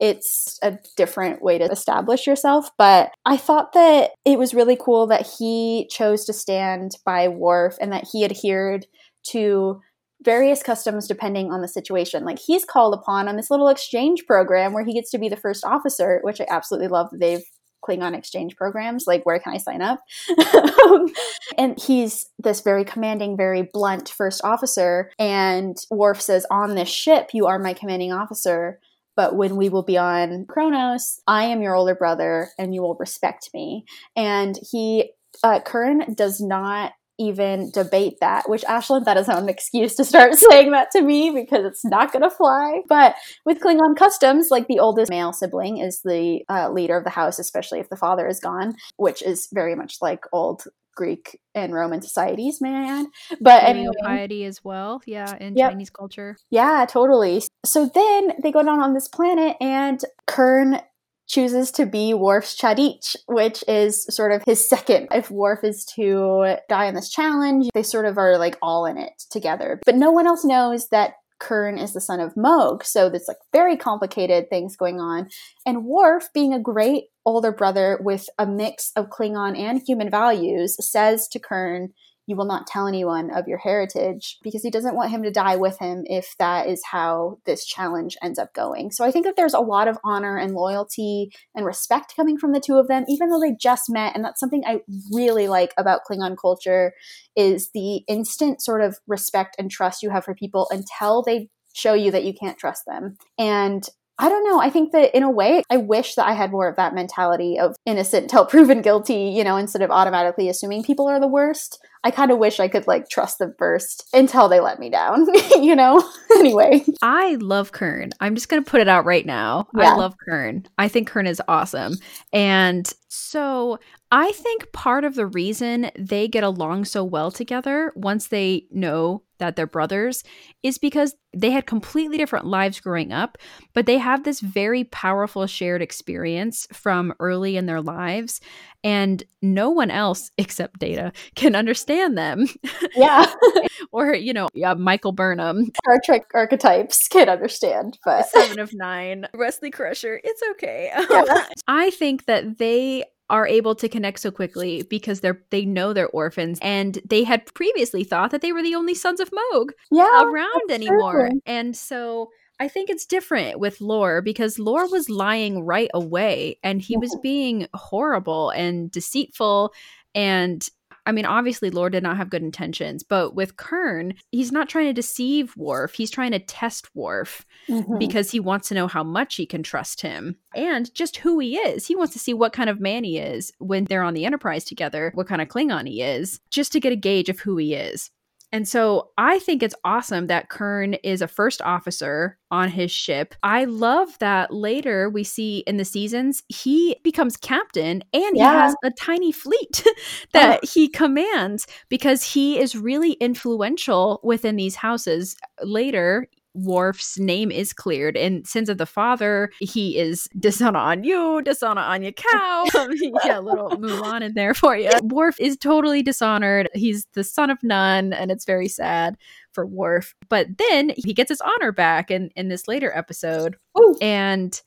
It's a different way to establish yourself. But I thought that it was really cool that he chose to stand by Worf and that he adhered to various customs depending on the situation. Like he's called upon on this little exchange program where he gets to be the first officer, which I absolutely love that they've Klingon exchange programs. Like, where can I sign up? [laughs] and he's this very commanding, very blunt first officer. And Worf says, On this ship, you are my commanding officer. But when we will be on Kronos, I am your older brother and you will respect me. And he, uh, Kurn does not even debate that, which Ashlyn, that is not an excuse to start [laughs] saying that to me because it's not going to fly. But with Klingon customs, like the oldest male sibling is the uh, leader of the house, especially if the father is gone, which is very much like old Greek and Roman societies, may I add? But anyway, piety as well, yeah, in Yep. Chinese culture. yeah, totally. So then they go down on this planet, and Kurn chooses to be Worf's cha'DIch, which is sort of his second. If Worf is to die in this challenge, they sort of are like all in it together. But no one else knows that Kurn is the son of Mogh, so there's like very complicated things going on. And Worf, being a great older brother with a mix of Klingon and human values, says to Kurn, you will not tell anyone of your heritage because he doesn't want him to die with him if that is how this challenge ends up going. So I think that there's a lot of honor and loyalty and respect coming from the two of them, even though they just met. And that's something I really like about Klingon culture is the instant sort of respect and trust you have for people until they show you that you can't trust them. And I don't know. I think that in a way, I wish that I had more of that mentality of innocent until proven guilty, you know, instead of automatically assuming people are the worst. I kind of wish I could like trust them first until they let me down, [laughs] you know? [laughs] anyway. I love Kurn. I'm just going to put it out right now. Yeah. I love Kurn. I think Kurn is awesome. And so I think part of the reason they get along so well together once they know that they're brothers is because they had completely different lives growing up, but they have this very powerful shared experience from early in their lives. And no one else [laughs] except Data can understand them. Yeah. [laughs] or, you know, yeah, Michael Burnham, Star Trek archetypes can't understand, but seven of nine, Wesley Crusher. It's okay. Yeah. [laughs] I think that they are able to connect so quickly because they're they know they're orphans and they had previously thought that they were the only sons of Mogh yeah. around anymore. true. And so I think it's different with Lore because Lore was lying right away and he was Mhm. being horrible and deceitful and I mean, obviously, Lore did not have good intentions, but with Kurn, he's not trying to deceive Worf. He's trying to test Worf Mhm. because he wants to know how much he can trust him and just who he is. He wants to see what kind of man he is when they're on the Enterprise together, what kind of Klingon he is, just to get a gauge of who he is. And so I think it's awesome that Kurn is a first officer on his ship. I love that later we see in the seasons he becomes captain and he has a tiny fleet [laughs] oh. that he commands because he is really influential within these houses. Later, Worf's name is cleared. In Sins of the Father, he is [laughs] dishonor on you, dishonor on your cow. [laughs] [laughs] yeah, little Mulan in there for you. Worf is totally dishonored. He's the son of none, and it's very sad for Worf. But then he gets his honor back in, in this later episode. Woo. And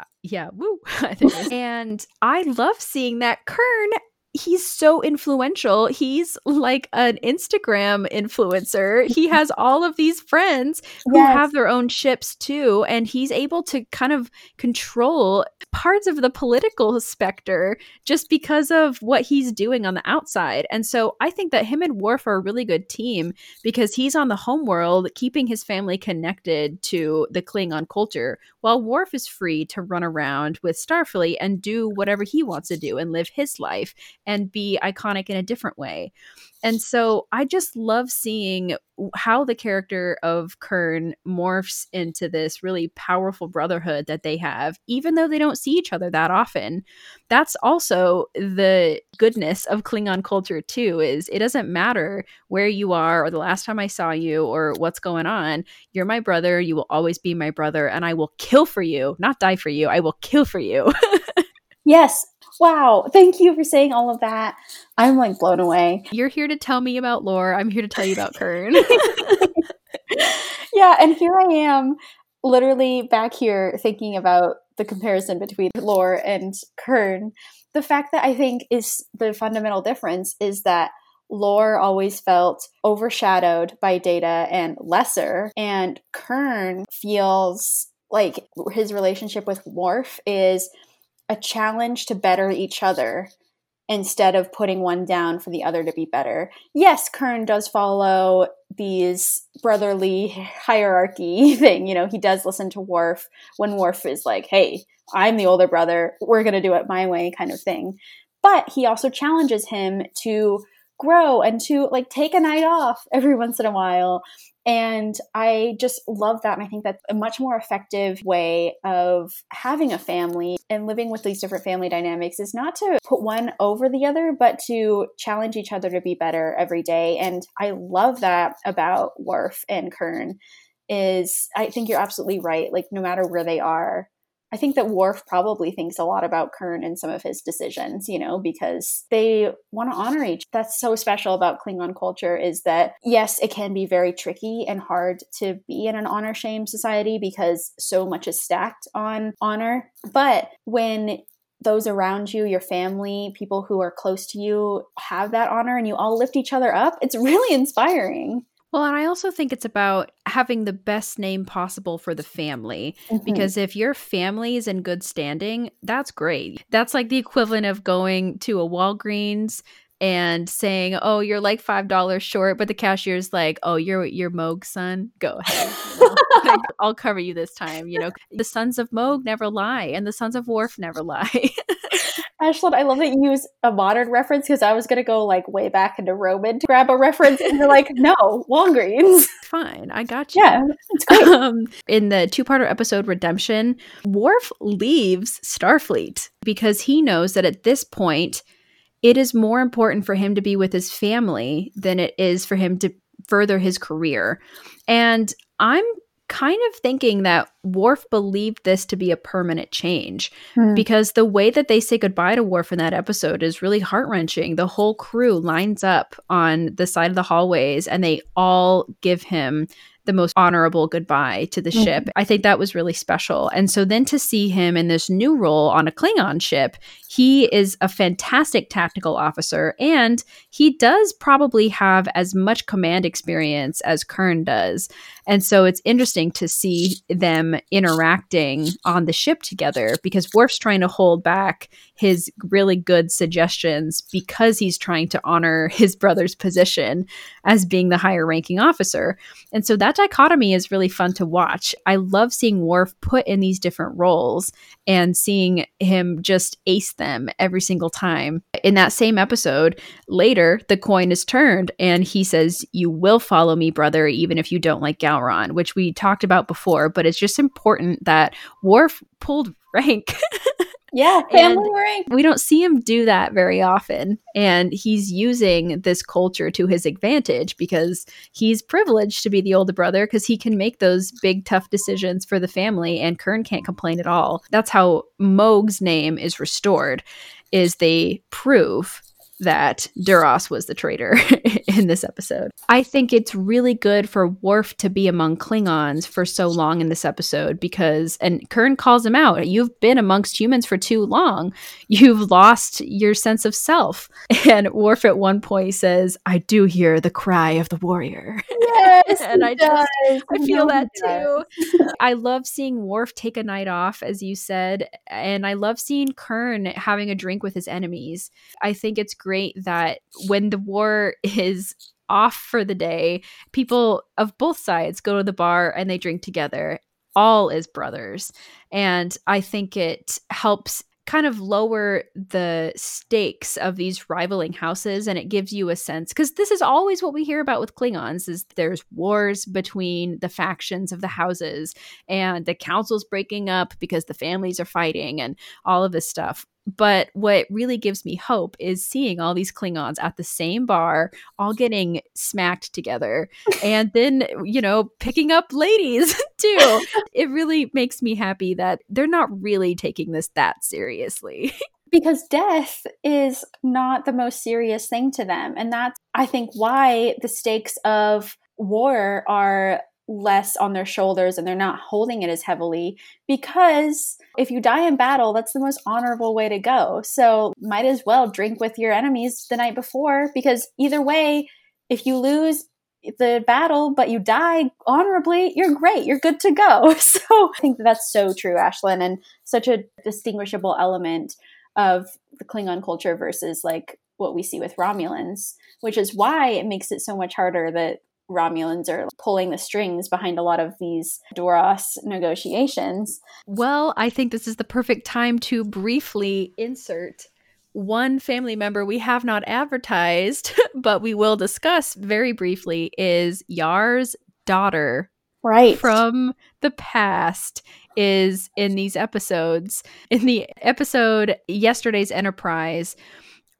uh, yeah, woo. I think it is. and I love seeing that Kurn he's so influential. He's like an Instagram influencer. He [laughs] has all of these friends who Yes. have their own ships too, and he's able to kind of control parts of the political specter just because of what he's doing on the outside. And so I think that him and Worf are a really good team because he's on the homeworld, keeping his family connected to the Klingon culture, while Worf is free to run around with Starfleet and do whatever he wants to do and live his life and be iconic in a different way. And so I just love seeing how the character of Kurn morphs into this really powerful brotherhood that they have, even though they don't see each other that often. That's also the goodness of Klingon culture, too, is it doesn't matter where you are or the last time I saw you or what's going on. You're my brother. You will always be my brother, and I will kill for you, not die for you. I will kill for you. [laughs] Yes. Wow. Thank you for saying all of that. I'm like blown away. You're here to tell me about lore. I'm here to tell you about Kurn. [laughs] [laughs] yeah, and here I am, literally back here thinking about the comparison between Lore and Kurn. The fact that I think is the fundamental difference is that Lore always felt overshadowed by Data and lesser, and Kurn feels like his relationship with Worf is a challenge to better each other instead of putting one down for the other to be better. Yes, Kurn does follow these brotherly hierarchy [laughs] thing. You know, he does listen to Worf when Worf is like, hey, I'm the older brother. We're going to do it my way kind of thing. But he also challenges him to grow and to like take a night off every once in a while. And I just love that. And I think that's a much more effective way of having a family and living with these different family dynamics is not to put one over the other, but to challenge each other to be better every day. And I love that about Worf and Kurn is I think you're absolutely right. Like no matter where they are, I think that Worf probably thinks a lot about Kurn and some of his decisions, you know, because they want to honor each. That's so special about Klingon culture is that yes, it can be very tricky and hard to be in an honor shame society because so much is stacked on honor. But when those around you, your family, people who are close to you have that honor and you all lift each other up, it's really inspiring. Well, and I also think it's about having the best name possible for the family. Mm-hmm. Because if your family is in good standing, that's great. That's like the equivalent of going to a Walgreens and saying, "Oh, you're like five dollars short," but the cashier's like, "Oh, you're you're Mogh's son. Go ahead, you know? [laughs] I'll cover you this time." You know, the sons of Mogh never lie, and the sons of Worf never lie. [laughs] Ashlyn, I love that you use a modern reference because I was going to go like way back into Roman to grab a reference, and you're like, no, Walgreens. [laughs] Fine, I got you. Yeah, it's great. Um, in the two-parter episode Redemption, Worf leaves Starfleet because he knows that at this point, it is more important for him to be with his family than it is for him to further his career. And I'm kind of thinking that Worf believed this to be a permanent change hmm. because the way that they say goodbye to Worf in that episode is really heart wrenching. The whole crew lines up on the side of the hallways and they all give him the most honorable goodbye to the mm-hmm. ship. I think that was really special. And so then to see him in this new role on a Klingon ship, he is a fantastic tactical officer and he does probably have as much command experience as Kurn does. And so it's interesting to see them interacting on the ship together because Worf's trying to hold back his really good suggestions because he's trying to honor his brother's position as being the higher ranking officer. And so that dichotomy is really fun to watch. I love seeing Worf put in these different roles and seeing him just ace them every single time. In that same episode, later, the coin is turned and he says, You will follow me, brother, even if you don't like Gowron, which we talked about before, but it's just important that Worf pulled [laughs] rank. Yeah, family rank. We don't see him do that very often. And he's using this culture to his advantage because he's privileged to be the older brother because he can make those big, tough decisions for the family, and Kurn can't complain at all. That's how Mogh's name is restored, is they prove that Duras was the traitor [laughs] in this episode. I think it's really good for Worf to be among Klingons for so long in this episode because, and Kurn calls him out, you've been amongst humans for too long. You've lost your sense of self. [laughs] And Worf at one point says, I do hear the cry of the warrior. Yes. [laughs] and I just, I feel that too. I love seeing Worf take a night off, as you said, and I love seeing Kurn having a drink with his enemies. I think it's great great that when the war is off for the day, people of both sides go to the bar and they drink together, all as brothers. And I think it helps kind of lower the stakes of these rivaling houses and it gives you a sense because this is always what we hear about with klingons is there's wars between the factions of the houses and the council's breaking up because the families are fighting and all of this stuff but what really gives me hope is seeing all these Klingons at the same bar, all getting smacked together, [laughs] and then, you know, picking up ladies [laughs] too. [laughs] It really makes me happy that they're not really taking this that seriously. because death is not the most serious thing to them. And that's, I think, why the stakes of war are less on their shoulders and they're not holding it as heavily because if you die in battle that's the most honorable way to go. So might as well drink with your enemies the night before because either way if you lose the battle but you die honorably you're great. You're good to go. [laughs] So i think that that's so true ashlyn and such a distinguishable element of the klingon culture versus like what we see with romulans which is why it makes it so much harder that Romulans are pulling the strings behind a lot of these Duras negotiations. Well, I think this is the perfect time to briefly insert one family member we have not advertised, [laughs] but we will discuss very briefly is Yar's daughter. Right. From the past is in these episodes. In the episode Yesterday's Enterprise,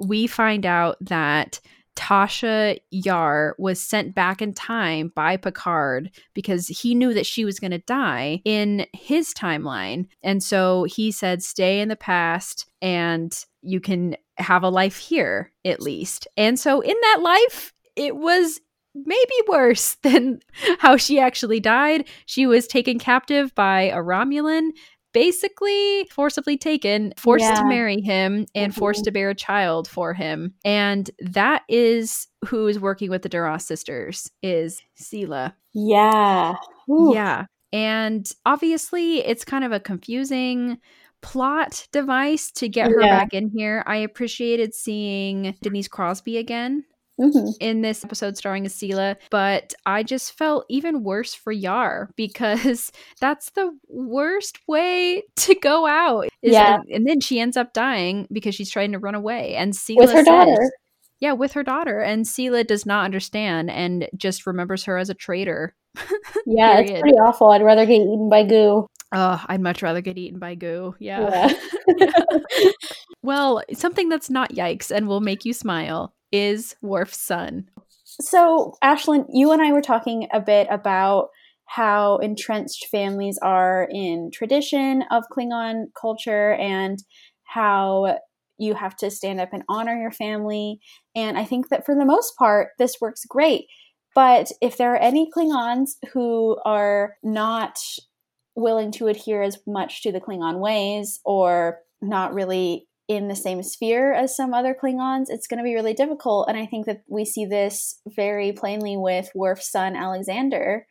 we find out that Tasha Yar was sent back in time by Picard because he knew that she was going to die in his timeline. And so he said, stay in the past and you can have a life here at least. And so in that life, it was maybe worse [laughs] than how she actually died. She was taken captive by a Romulan basically forcibly taken, forced yeah. to marry him, and mm-hmm. forced to bear a child for him. And that is who is working with the Duras sisters is Sela. Yeah. Ooh. Yeah. And obviously it's kind of a confusing plot device to get her yeah. back in here. I appreciated seeing Denise Crosby again mm-hmm. in this episode starring Asila, but I just felt even worse for Yar because [laughs] that's the worst way to go out. yeah. And, and, then she ends up dying because she's trying to run away. And Sela with her says, daughter. Yeah, with her daughter. And Sela does not understand and just remembers her as a traitor. [laughs] yeah, it's pretty awful. I'd rather get eaten by goo. Oh, I'd much rather get eaten by goo. Yeah. yeah. [laughs] well, something that's not yikes and will make you smile is Worf's son. So, Ashlyn, you and I were talking a bit about how entrenched families are in tradition of Klingon culture and how you have to stand up and honor your family. And I think that for the most part, this works great. But if there are any Klingons who are not willing to adhere as much to the Klingon ways or not really in the same sphere as some other Klingons, it's going to be really difficult. And I think that we see this very plainly with Worf's son, Alexander,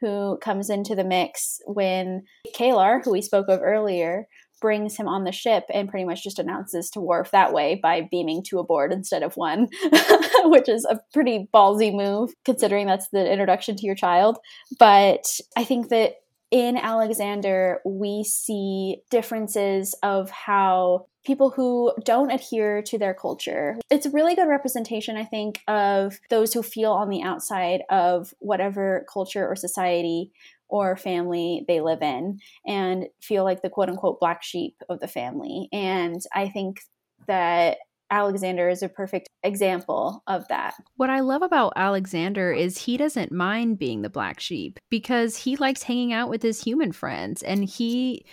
who comes into the mix when K'Ehleyr, who we spoke of earlier, brings him on the ship and pretty much just announces to Worf that way by beaming two aboard instead of one, [laughs] which is a pretty ballsy move considering that's the introduction to your child. But I think that in Alexander, we see differences of how people who don't adhere to their culture. It's a really good representation, I think, of those who feel on the outside of whatever culture or society or family they live in and feel like the quote unquote black sheep of the family. And I think that Alexander is a perfect example of that. What I love about Alexander is he doesn't mind being the black sheep because he likes hanging out with his human friends and he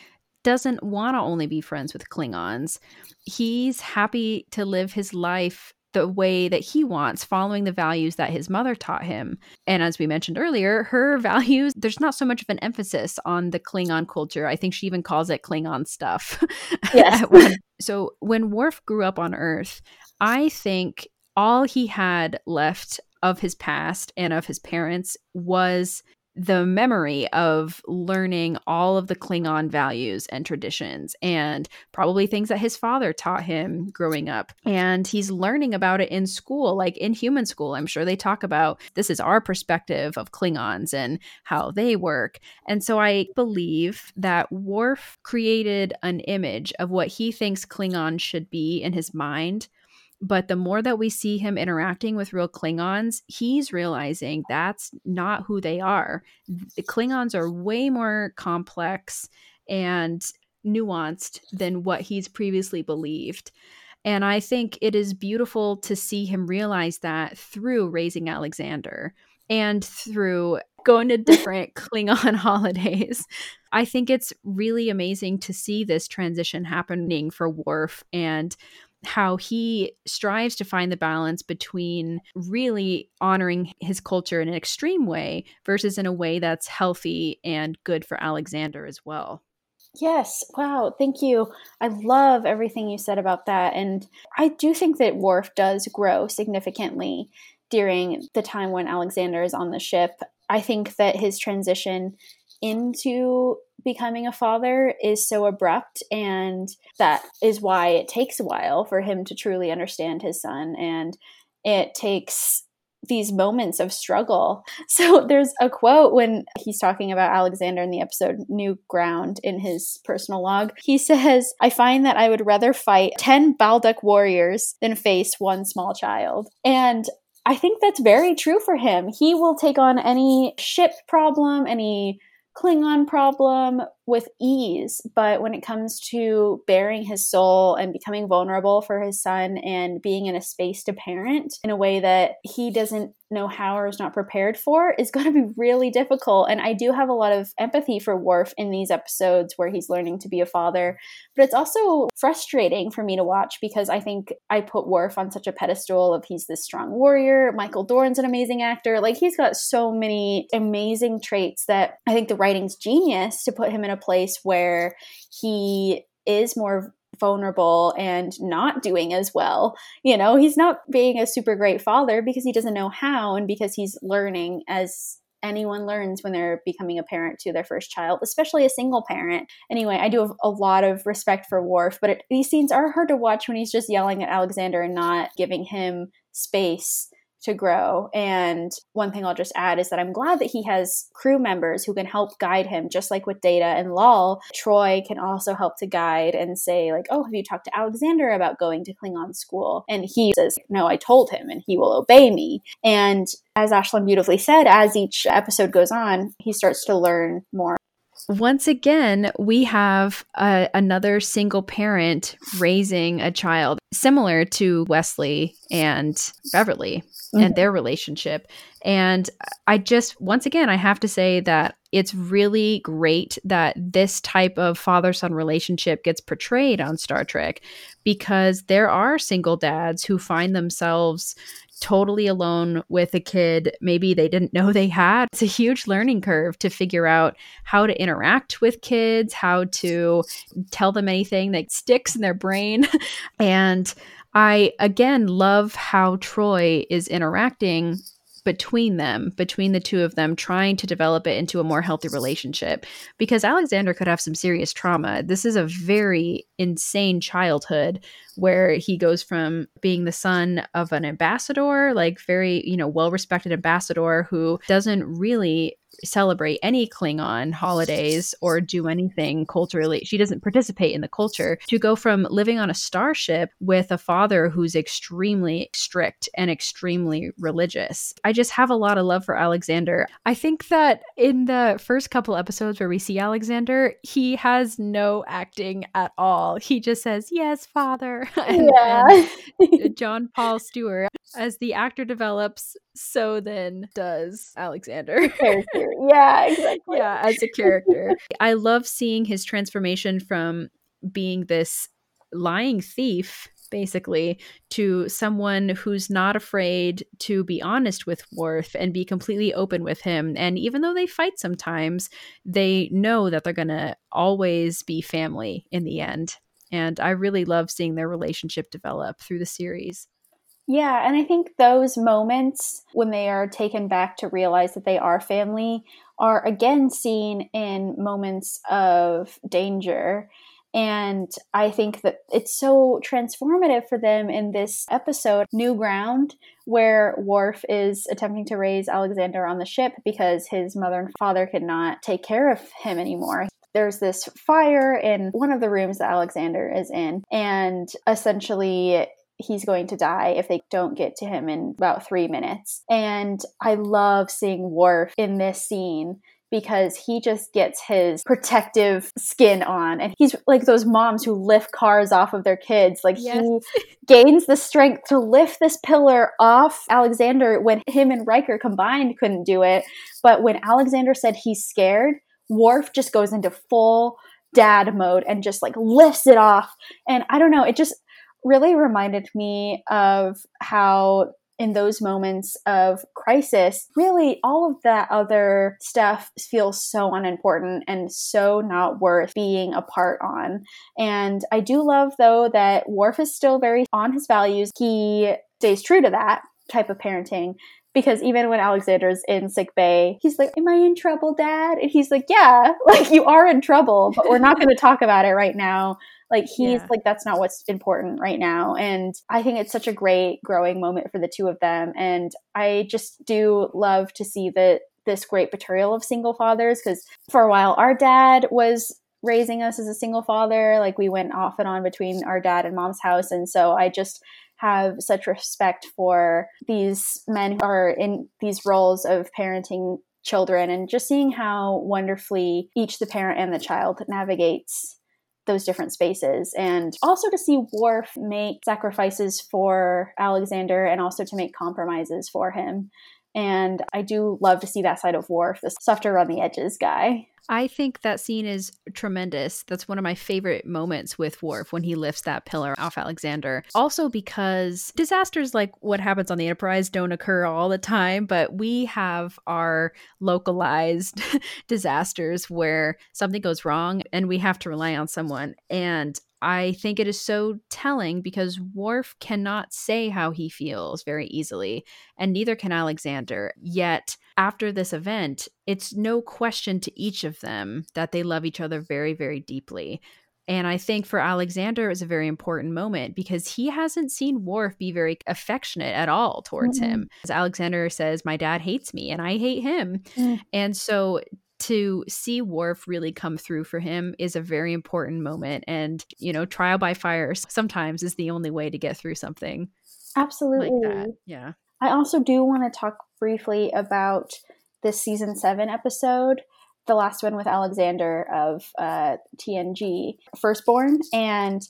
doesn't want to only be friends with Klingons. He's happy to live his life the way that he wants, following the values that his mother taught him. And as we mentioned earlier, her [laughs] values, there's not so much of an emphasis on the Klingon culture. I think she even calls it Klingon stuff. [laughs] Yes. [laughs] so when Worf grew up on Earth, I think all he had left of his past and of his parents was the memory of learning all of the Klingon values and traditions and probably things that his father taught him growing up. And he's learning about it in school, like in human school. I'm sure they talk about this is our perspective of Klingons and how they work. And so I believe that Worf created an image of what he thinks Klingon should be in his mind but the more that we see him interacting with real Klingons, he's realizing that's not who they are. The Klingons are way more complex and nuanced than what he's previously believed. And I think it is beautiful to see him realize that through raising Alexander and through going to different [laughs] Klingon [laughs] holidays. I think it's really amazing to see this transition happening for Worf and how he strives to find the balance between really honoring his culture in an extreme way versus in a way that's healthy and good for Alexander as well. Yes. Wow. Thank you. I love everything you said about that. And I do think that Worf does grow significantly during the time when Alexander is on the ship. I think that his transition into becoming a father is so abrupt and that is why it takes a while for him to truly understand his son and it takes these moments of struggle. [laughs] So there's a quote when he's talking about Alexander in the episode New Ground in his personal log. He says, I find that I would rather fight 10 Balduk warriors than face one small child. And I think that's very true for him. He will take on any ship problem, any Klingon problem with ease, but when it comes to bearing his soul and becoming vulnerable for his son and being in a space to parent in a way that he doesn't know how or is not prepared for is [laughs] going to be really difficult. And I do have a lot of empathy for Worf in these episodes where he's learning to be a father, but it's also frustrating for me to watch because I think I put Worf on such a pedestal of he's this strong warrior. Michael Dorn's an amazing actor. Like he's got so many amazing traits that I think the writing's genius to put him in a place where he is more vulnerable and not doing as well. You know, he's not being a super great father because he doesn't know how and because he's learning as anyone learns when they're becoming a parent to their first child, especially a single parent. Anyway, I do have a lot of respect for Worf, but it, these scenes are hard to watch when he's just yelling at Alexander and not giving him space to grow. And one thing I'll just add is that I'm glad that he has crew members who can help guide him, just like with Data and Lal. Troi can also help to guide and say, like, oh, have you talked to Alexander about going to Klingon school? And he says, no, I told him and he will obey me. And as Ashlyn beautifully said, as each episode goes on, he starts to learn more once again, we have uh, another single parent raising a child, similar to Wesley and Beverly mm-hmm. and their relationship. And I just, once again, I have to say that it's really great that this type of father son relationship gets portrayed on Star Trek because there are single dads who find themselves totally alone with a kid maybe they didn't know they had. It's a huge learning curve to figure out how to interact with kids, how to tell them anything that sticks in their brain. [laughs] and I again love how Troi is interacting between them, between the two of them, trying to develop it into a more healthy relationship. Because Alexander could have some serious trauma. This is a very insane childhood where he goes from being the son of an ambassador, like very, you know, well respected ambassador who doesn't really celebrate any Klingon holidays or do anything culturally. She doesn't participate in the culture. To go from living on a starship with a father who's extremely strict and extremely religious. I just have a lot of love for Alexander. I think that in the first couple episodes where we see Alexander, he has no acting at all. He just says, Yes, father. [laughs] and, um, yeah. and [laughs] Jon Paul Steuer, as the actor develops, so then does Alexander. Character. [laughs] Yeah, exactly. yeah, as a character. I love seeing his transformation from being this lying thief basically to someone who's not afraid to be honest with Worf and be completely open with him. And even though they fight sometimes, they know that they're going to always be family in the end. And I really love seeing their relationship develop through the series. Yeah, and I think those moments when they are taken back to realize that they are family are again seen in moments of danger. And I think that it's so transformative for them in this episode, New Ground, where Worf is attempting to raise Alexander on the ship because his mother and father could not take care of him anymore there's this fire in one of the rooms that Alexander is in. And essentially, he's going to die if they don't get to him in about three minutes. And I love seeing Worf in this scene because he just gets his protective skin on and he's like those moms who lift cars off of their kids like yes. he [laughs] gains the strength to lift this pillar off alexander when him and riker combined couldn't do it but when alexander said he's scared Worf just goes into full dad mode and just like lifts it off and i don't know it just really reminded me of how in those moments of crisis, really all of that other stuff feels so unimportant and so not worth being a part on. And I do love though that Worf is still very on his values. He stays true to that type of parenting because even when Alexander's in sick bay, he's like, Am I in trouble, Dad? And he's like, Yeah, [laughs] like you are in trouble, but we're not going to talk about it right now Like he's Yeah. like that's not what's important right now. And I think it's such a great growing moment for the two of them. And I just do love to see that this great betrayal of single fathers because for a while our dad was raising us as a single father. Like we went off and on between our dad and mom's house. And so I just have such respect for these men who are in these roles of parenting children and just seeing how wonderfully each the parent and the child navigates those different spaces and also to see Worf make sacrifices for Alexander and also to make compromises for him. And I do love to see that side of Worf, the softer on the edges guy. I think that scene is tremendous. That's one of my favorite moments with Worf when he lifts that pillar off Alexander. Also, because disasters like what happens on the Enterprise don't occur all the time, but we have our localized [laughs] disasters where something goes wrong and we have to rely on someone. And I think it is so telling because Worf cannot say how he feels very easily, and neither can Alexander. Yet, after this event, it's no question to each of them that they love each other very, very deeply. And I think for Alexander, it was a very important moment because he hasn't seen Worf be very affectionate at all towards Mhm. him. As Alexander says, My dad hates me and I hate him. Mm. And so to see Worf really come through for him is a very important moment. And, you know, trial by fire sometimes is the only way to get through something Absolutely. like. Yeah. I also do want to talk briefly about this season seven episode, the last one with Alexander of uh, TNG, Firstborn. And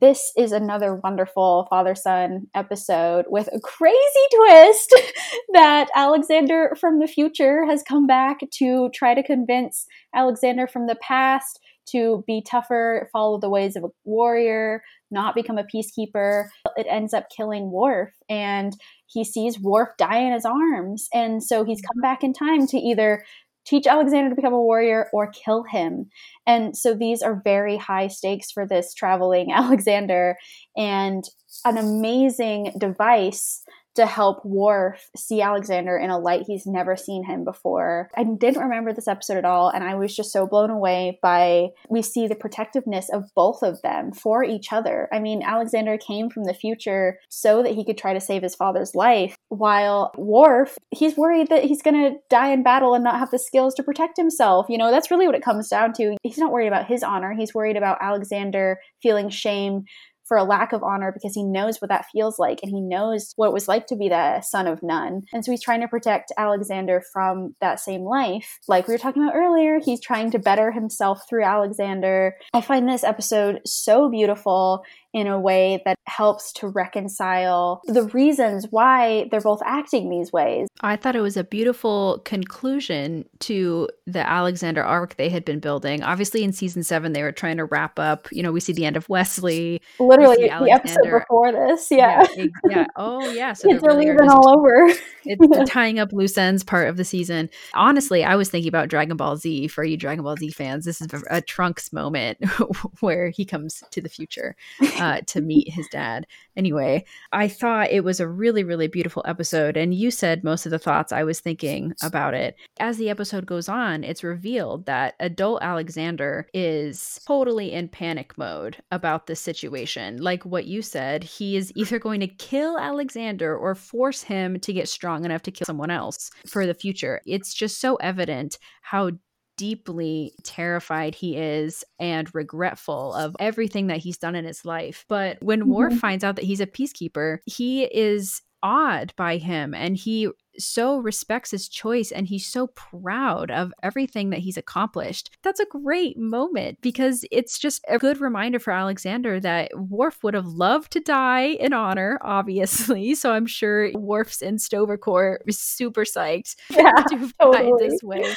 this is another wonderful father son episode with a crazy twist [laughs] that Alexander from the future has come back to try to convince Alexander from the past to be tougher, follow the ways of a warrior, not become a peacekeeper. It ends up killing Worf, and he sees Worf die in his arms. And so he's come back in time to either teach Alexander to become a warrior or kill him. And so these are very high stakes for this traveling [laughs] Alexander and an amazing device to help Worf see Alexander in a light he's never seen him before. I didn't remember this episode at all, and I was just so blown away by we see the protectiveness of both of them for each other. I mean, Alexander came from the future so that he could try to save his father's life, while Worf, he's worried that he's to die in battle and not have the skills to protect himself. You know, that's really what it comes down to. He's not worried about his honor, he's worried about Alexander feeling shame for a lack of honor because he knows what that feels like and he knows what it was like to be the son of none. And so he's trying to protect Alexander from that same life. Like we were talking about earlier, he's trying to better himself through Alexander. I find this episode so beautiful in a way that helps to reconcile the reasons why they're both acting these ways. I thought it was a beautiful conclusion to the Alexander arc they had been building. Obviously, in season seven, they were trying to wrap up. You know, we see the end of Wesley. Literally, the episode before this, yeah. Yeah. yeah. Oh, yeah. So they're really leaving all over. it's the [laughs] tying up loose ends part of the season. Honestly, I was thinking about Dragon Ball Z for you Dragon Ball Z fans. This is a Trunks moment [laughs] where he comes to the future [laughs] uh, to meet his dad. Anyway, I thought it was a really, really beautiful episode. And you said most of the thoughts I was thinking about it. As the episode goes on, it's revealed that adult Alexander is totally in panic mode about this situation. Like what you said, he is either going to kill Alexander or force him to get strong enough to kill someone else for the future. It's just so evident how deeply terrified he is and regretful of everything that he's done in his life. But when Worf Mhm. finds out that he's a peacekeeper, he is awed by him and he so respects his choice and he's so proud of everything that he's accomplished. That's a great moment because it's just a good reminder for Alexander that Worf would have loved to die in honor, [laughs] obviously. So I'm sure Worf's in Sto-Vo-Kor is super psyched [laughs] Yeah, [laughs] to totally. this way.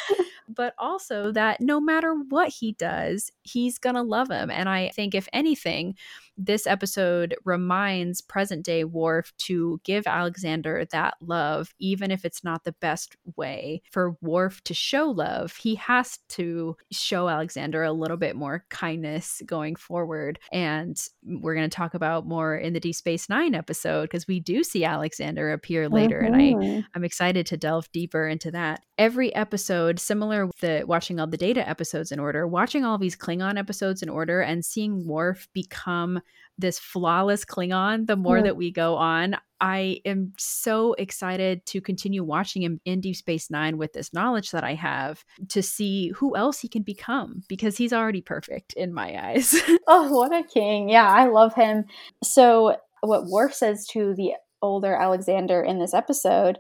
But also that no matter what he does, he's gonna love him. And I think if anything, this episode reminds present day Worf to give Alexander that love, even if it's not the best way for Worf to show love. He has to show Alexander a little bit more kindness going forward. And we're going to talk about more in the D Space Nine episode because we do see Alexander appear later. And I Mhm. I'm excited to delve deeper into that. Every episode, similar with the watching all the data episodes in order, watching all these Klingon Klingon episodes in order and seeing Worf become this flawless Klingon the more Yeah. that we go on. I am so excited to continue watching him in Deep Space Nine with this knowledge that I have to see who else he can become because he's already perfect in my eyes. [laughs] Oh, what a king. Yeah, I love him. So, what Worf says to the older Alexander in this episode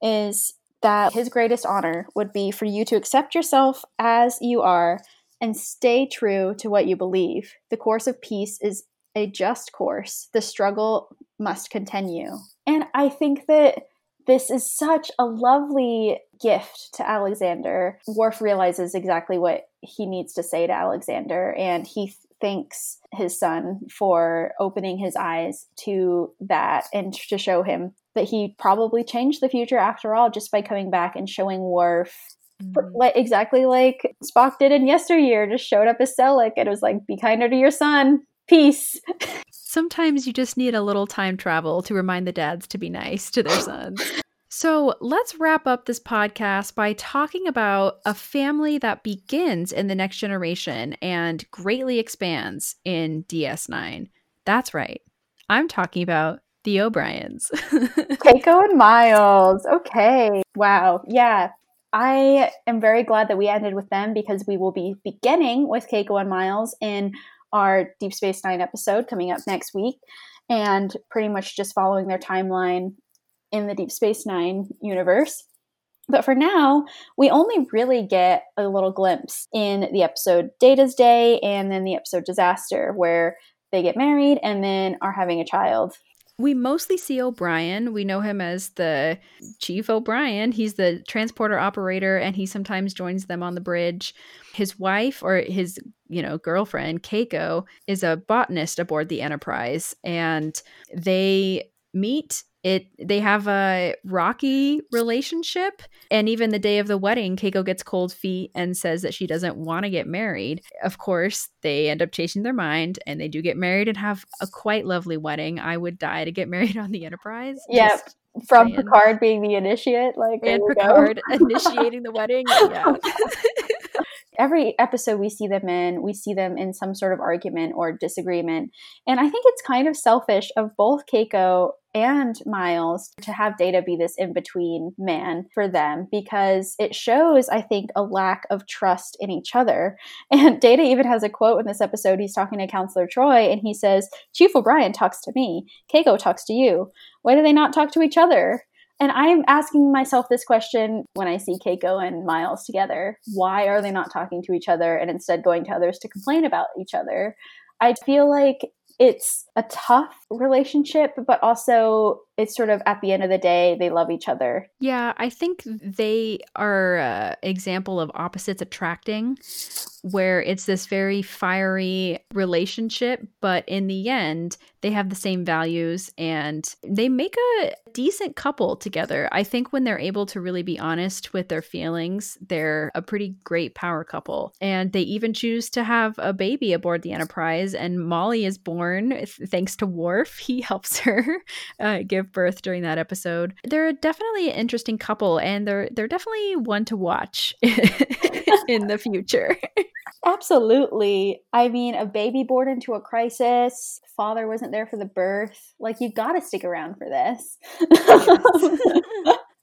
is that his greatest honor would be for you to accept yourself as you are and stay true to what you believe. The course of peace is a just course. The struggle must continue. And I think that this is such a lovely gift to Alexander. Worf realizes exactly what he needs to say to Alexander, and he thanks his son for opening his eyes to that and to show him that he probably changed the future after all just by coming back and showing Worf mm-hmm. like exactly like Spock did in yesteryear, just showed up as Selek and it was like, be kinder to your son. Peace. Sometimes you just need a little time travel to remind the dads to be nice to their sons. So let's wrap up this podcast by talking about a family that begins in the next generation and greatly expands in DS9. That's right. I'm talking about the O'Briens. [laughs] Keiko and Miles. Okay. Wow. Yeah. I am very glad that we ended with them because we will be beginning with Keiko and Miles in our Deep Space Nine episode coming up next week and pretty much just following their timeline in the Deep Space Nine universe. But for now, we only really get a little glimpse in the episode Data's Day and then the episode Disaster, where they get married and then are having a child. We mostly see O'Brien. We know him as the Chief O'Brien. He's the transporter operator and he sometimes joins them on the bridge. His wife or his, you know, girlfriend, Keiko, is a botanist aboard the Enterprise and they meet it they have a rocky relationship and even the day of the wedding keiko gets cold feet and says that she doesn't want to get married of course they end up changing their mind and they do get married and have a quite lovely wedding i would die to get [laughs] married on the enterprise Yep. Just- From saying. Picard being the initiate, like and picard [laughs] initiating the wedding yeah [laughs] every episode we see them in, we see them in some sort of argument or disagreement. And I think it's kind of selfish of both Keiko and Miles to have Data be this in between man for them because it shows, I think, a lack of trust in each other. [laughs] And Data even has a quote in this episode. He's talking to Counselor Troi and he says, Chief O'Brien talks to me, Keiko talks to you. Why do they not talk to each other? And I'm asking myself this question when I see Keiko and Miles together. Why are they not talking to each other and instead going to others to complain about each other? I feel like it's a tough relationship, but also it's sort of at the end of the day, they love each other. Yeah, I think they are an example of opposites attracting, where it's this very fiery relationship, but in the end, they have the same values and they make a decent couple together. I think when they're able to really be honest with their feelings, they're a pretty great power couple. And they even choose to have a baby aboard the Enterprise, and Molly is born th- thanks to Worf. [laughs] He helps her uh, give birth during that episode. They're definitely an interesting couple, and they're they're definitely one to watch [laughs] in the future. [laughs] Absolutely. I mean, a baby born into a crisis, father wasn't there for the birth. Like, you got to stick around for this.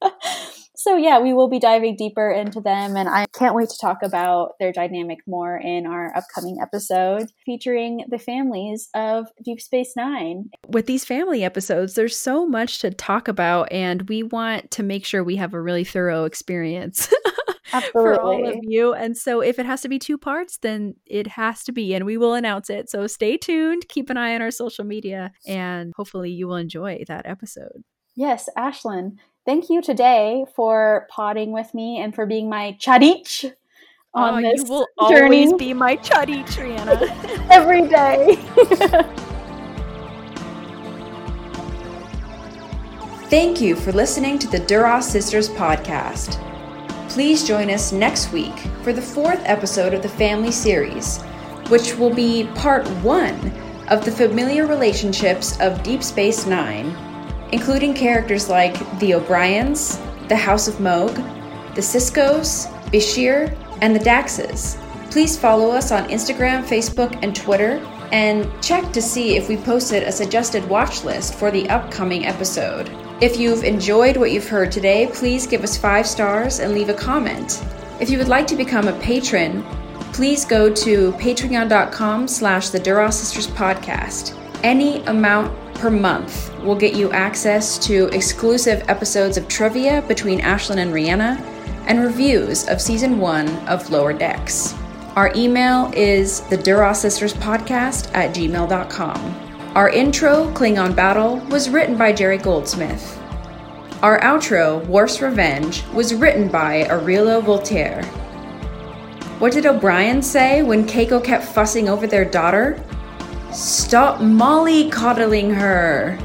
[laughs] so, yeah, we will be diving deeper into them, and I can't wait to talk about their dynamic more in our upcoming episode featuring the families of Deep Space Nine. With these family episodes, there's so much to talk about, and we want to make sure we have a really thorough experience. [laughs] for all of you. And so if it has to be two parts, then it has to be, and we will announce it. So stay tuned, keep an eye on our social media, and hopefully you will enjoy that episode. Yes, Ashlyn, thank you today for potting with me and for being my cha'DIch ah, on Oh, this you will journey. always be my chuddy, Rhianna. [laughs] every day. [laughs] Thank you for listening to the Duras Sisters podcast. Please join us next week for the fourth episode of the family series, which will be part one of the familiar relationships of Deep Space Nine, including characters like the O'Briens, the House of Mogh, the Siskos, Bashir, and the Daxes. Please follow us on Instagram, Facebook, and Twitter, and check to see if we posted a suggested watch list for the upcoming episode. If you've enjoyed what you've heard today, please give us five stars and leave a comment. If you would like to become a patron, please go to patreon.com slash the Duras Sisters podcast. Any amount per month will get you access to exclusive episodes of trivia between Ashlyn and Rhianna and reviews of season one of Lower Decks. Our email is the Duras Sisters podcast at gmail.com. Our intro, Klingon Battle, was written by Jerry Goldsmith. Our outro, Worf's Revenge, was written by Aurelio Voltaire. What did O'Brien say when Keiko kept fussing over their daughter? Stop mollycoddling her.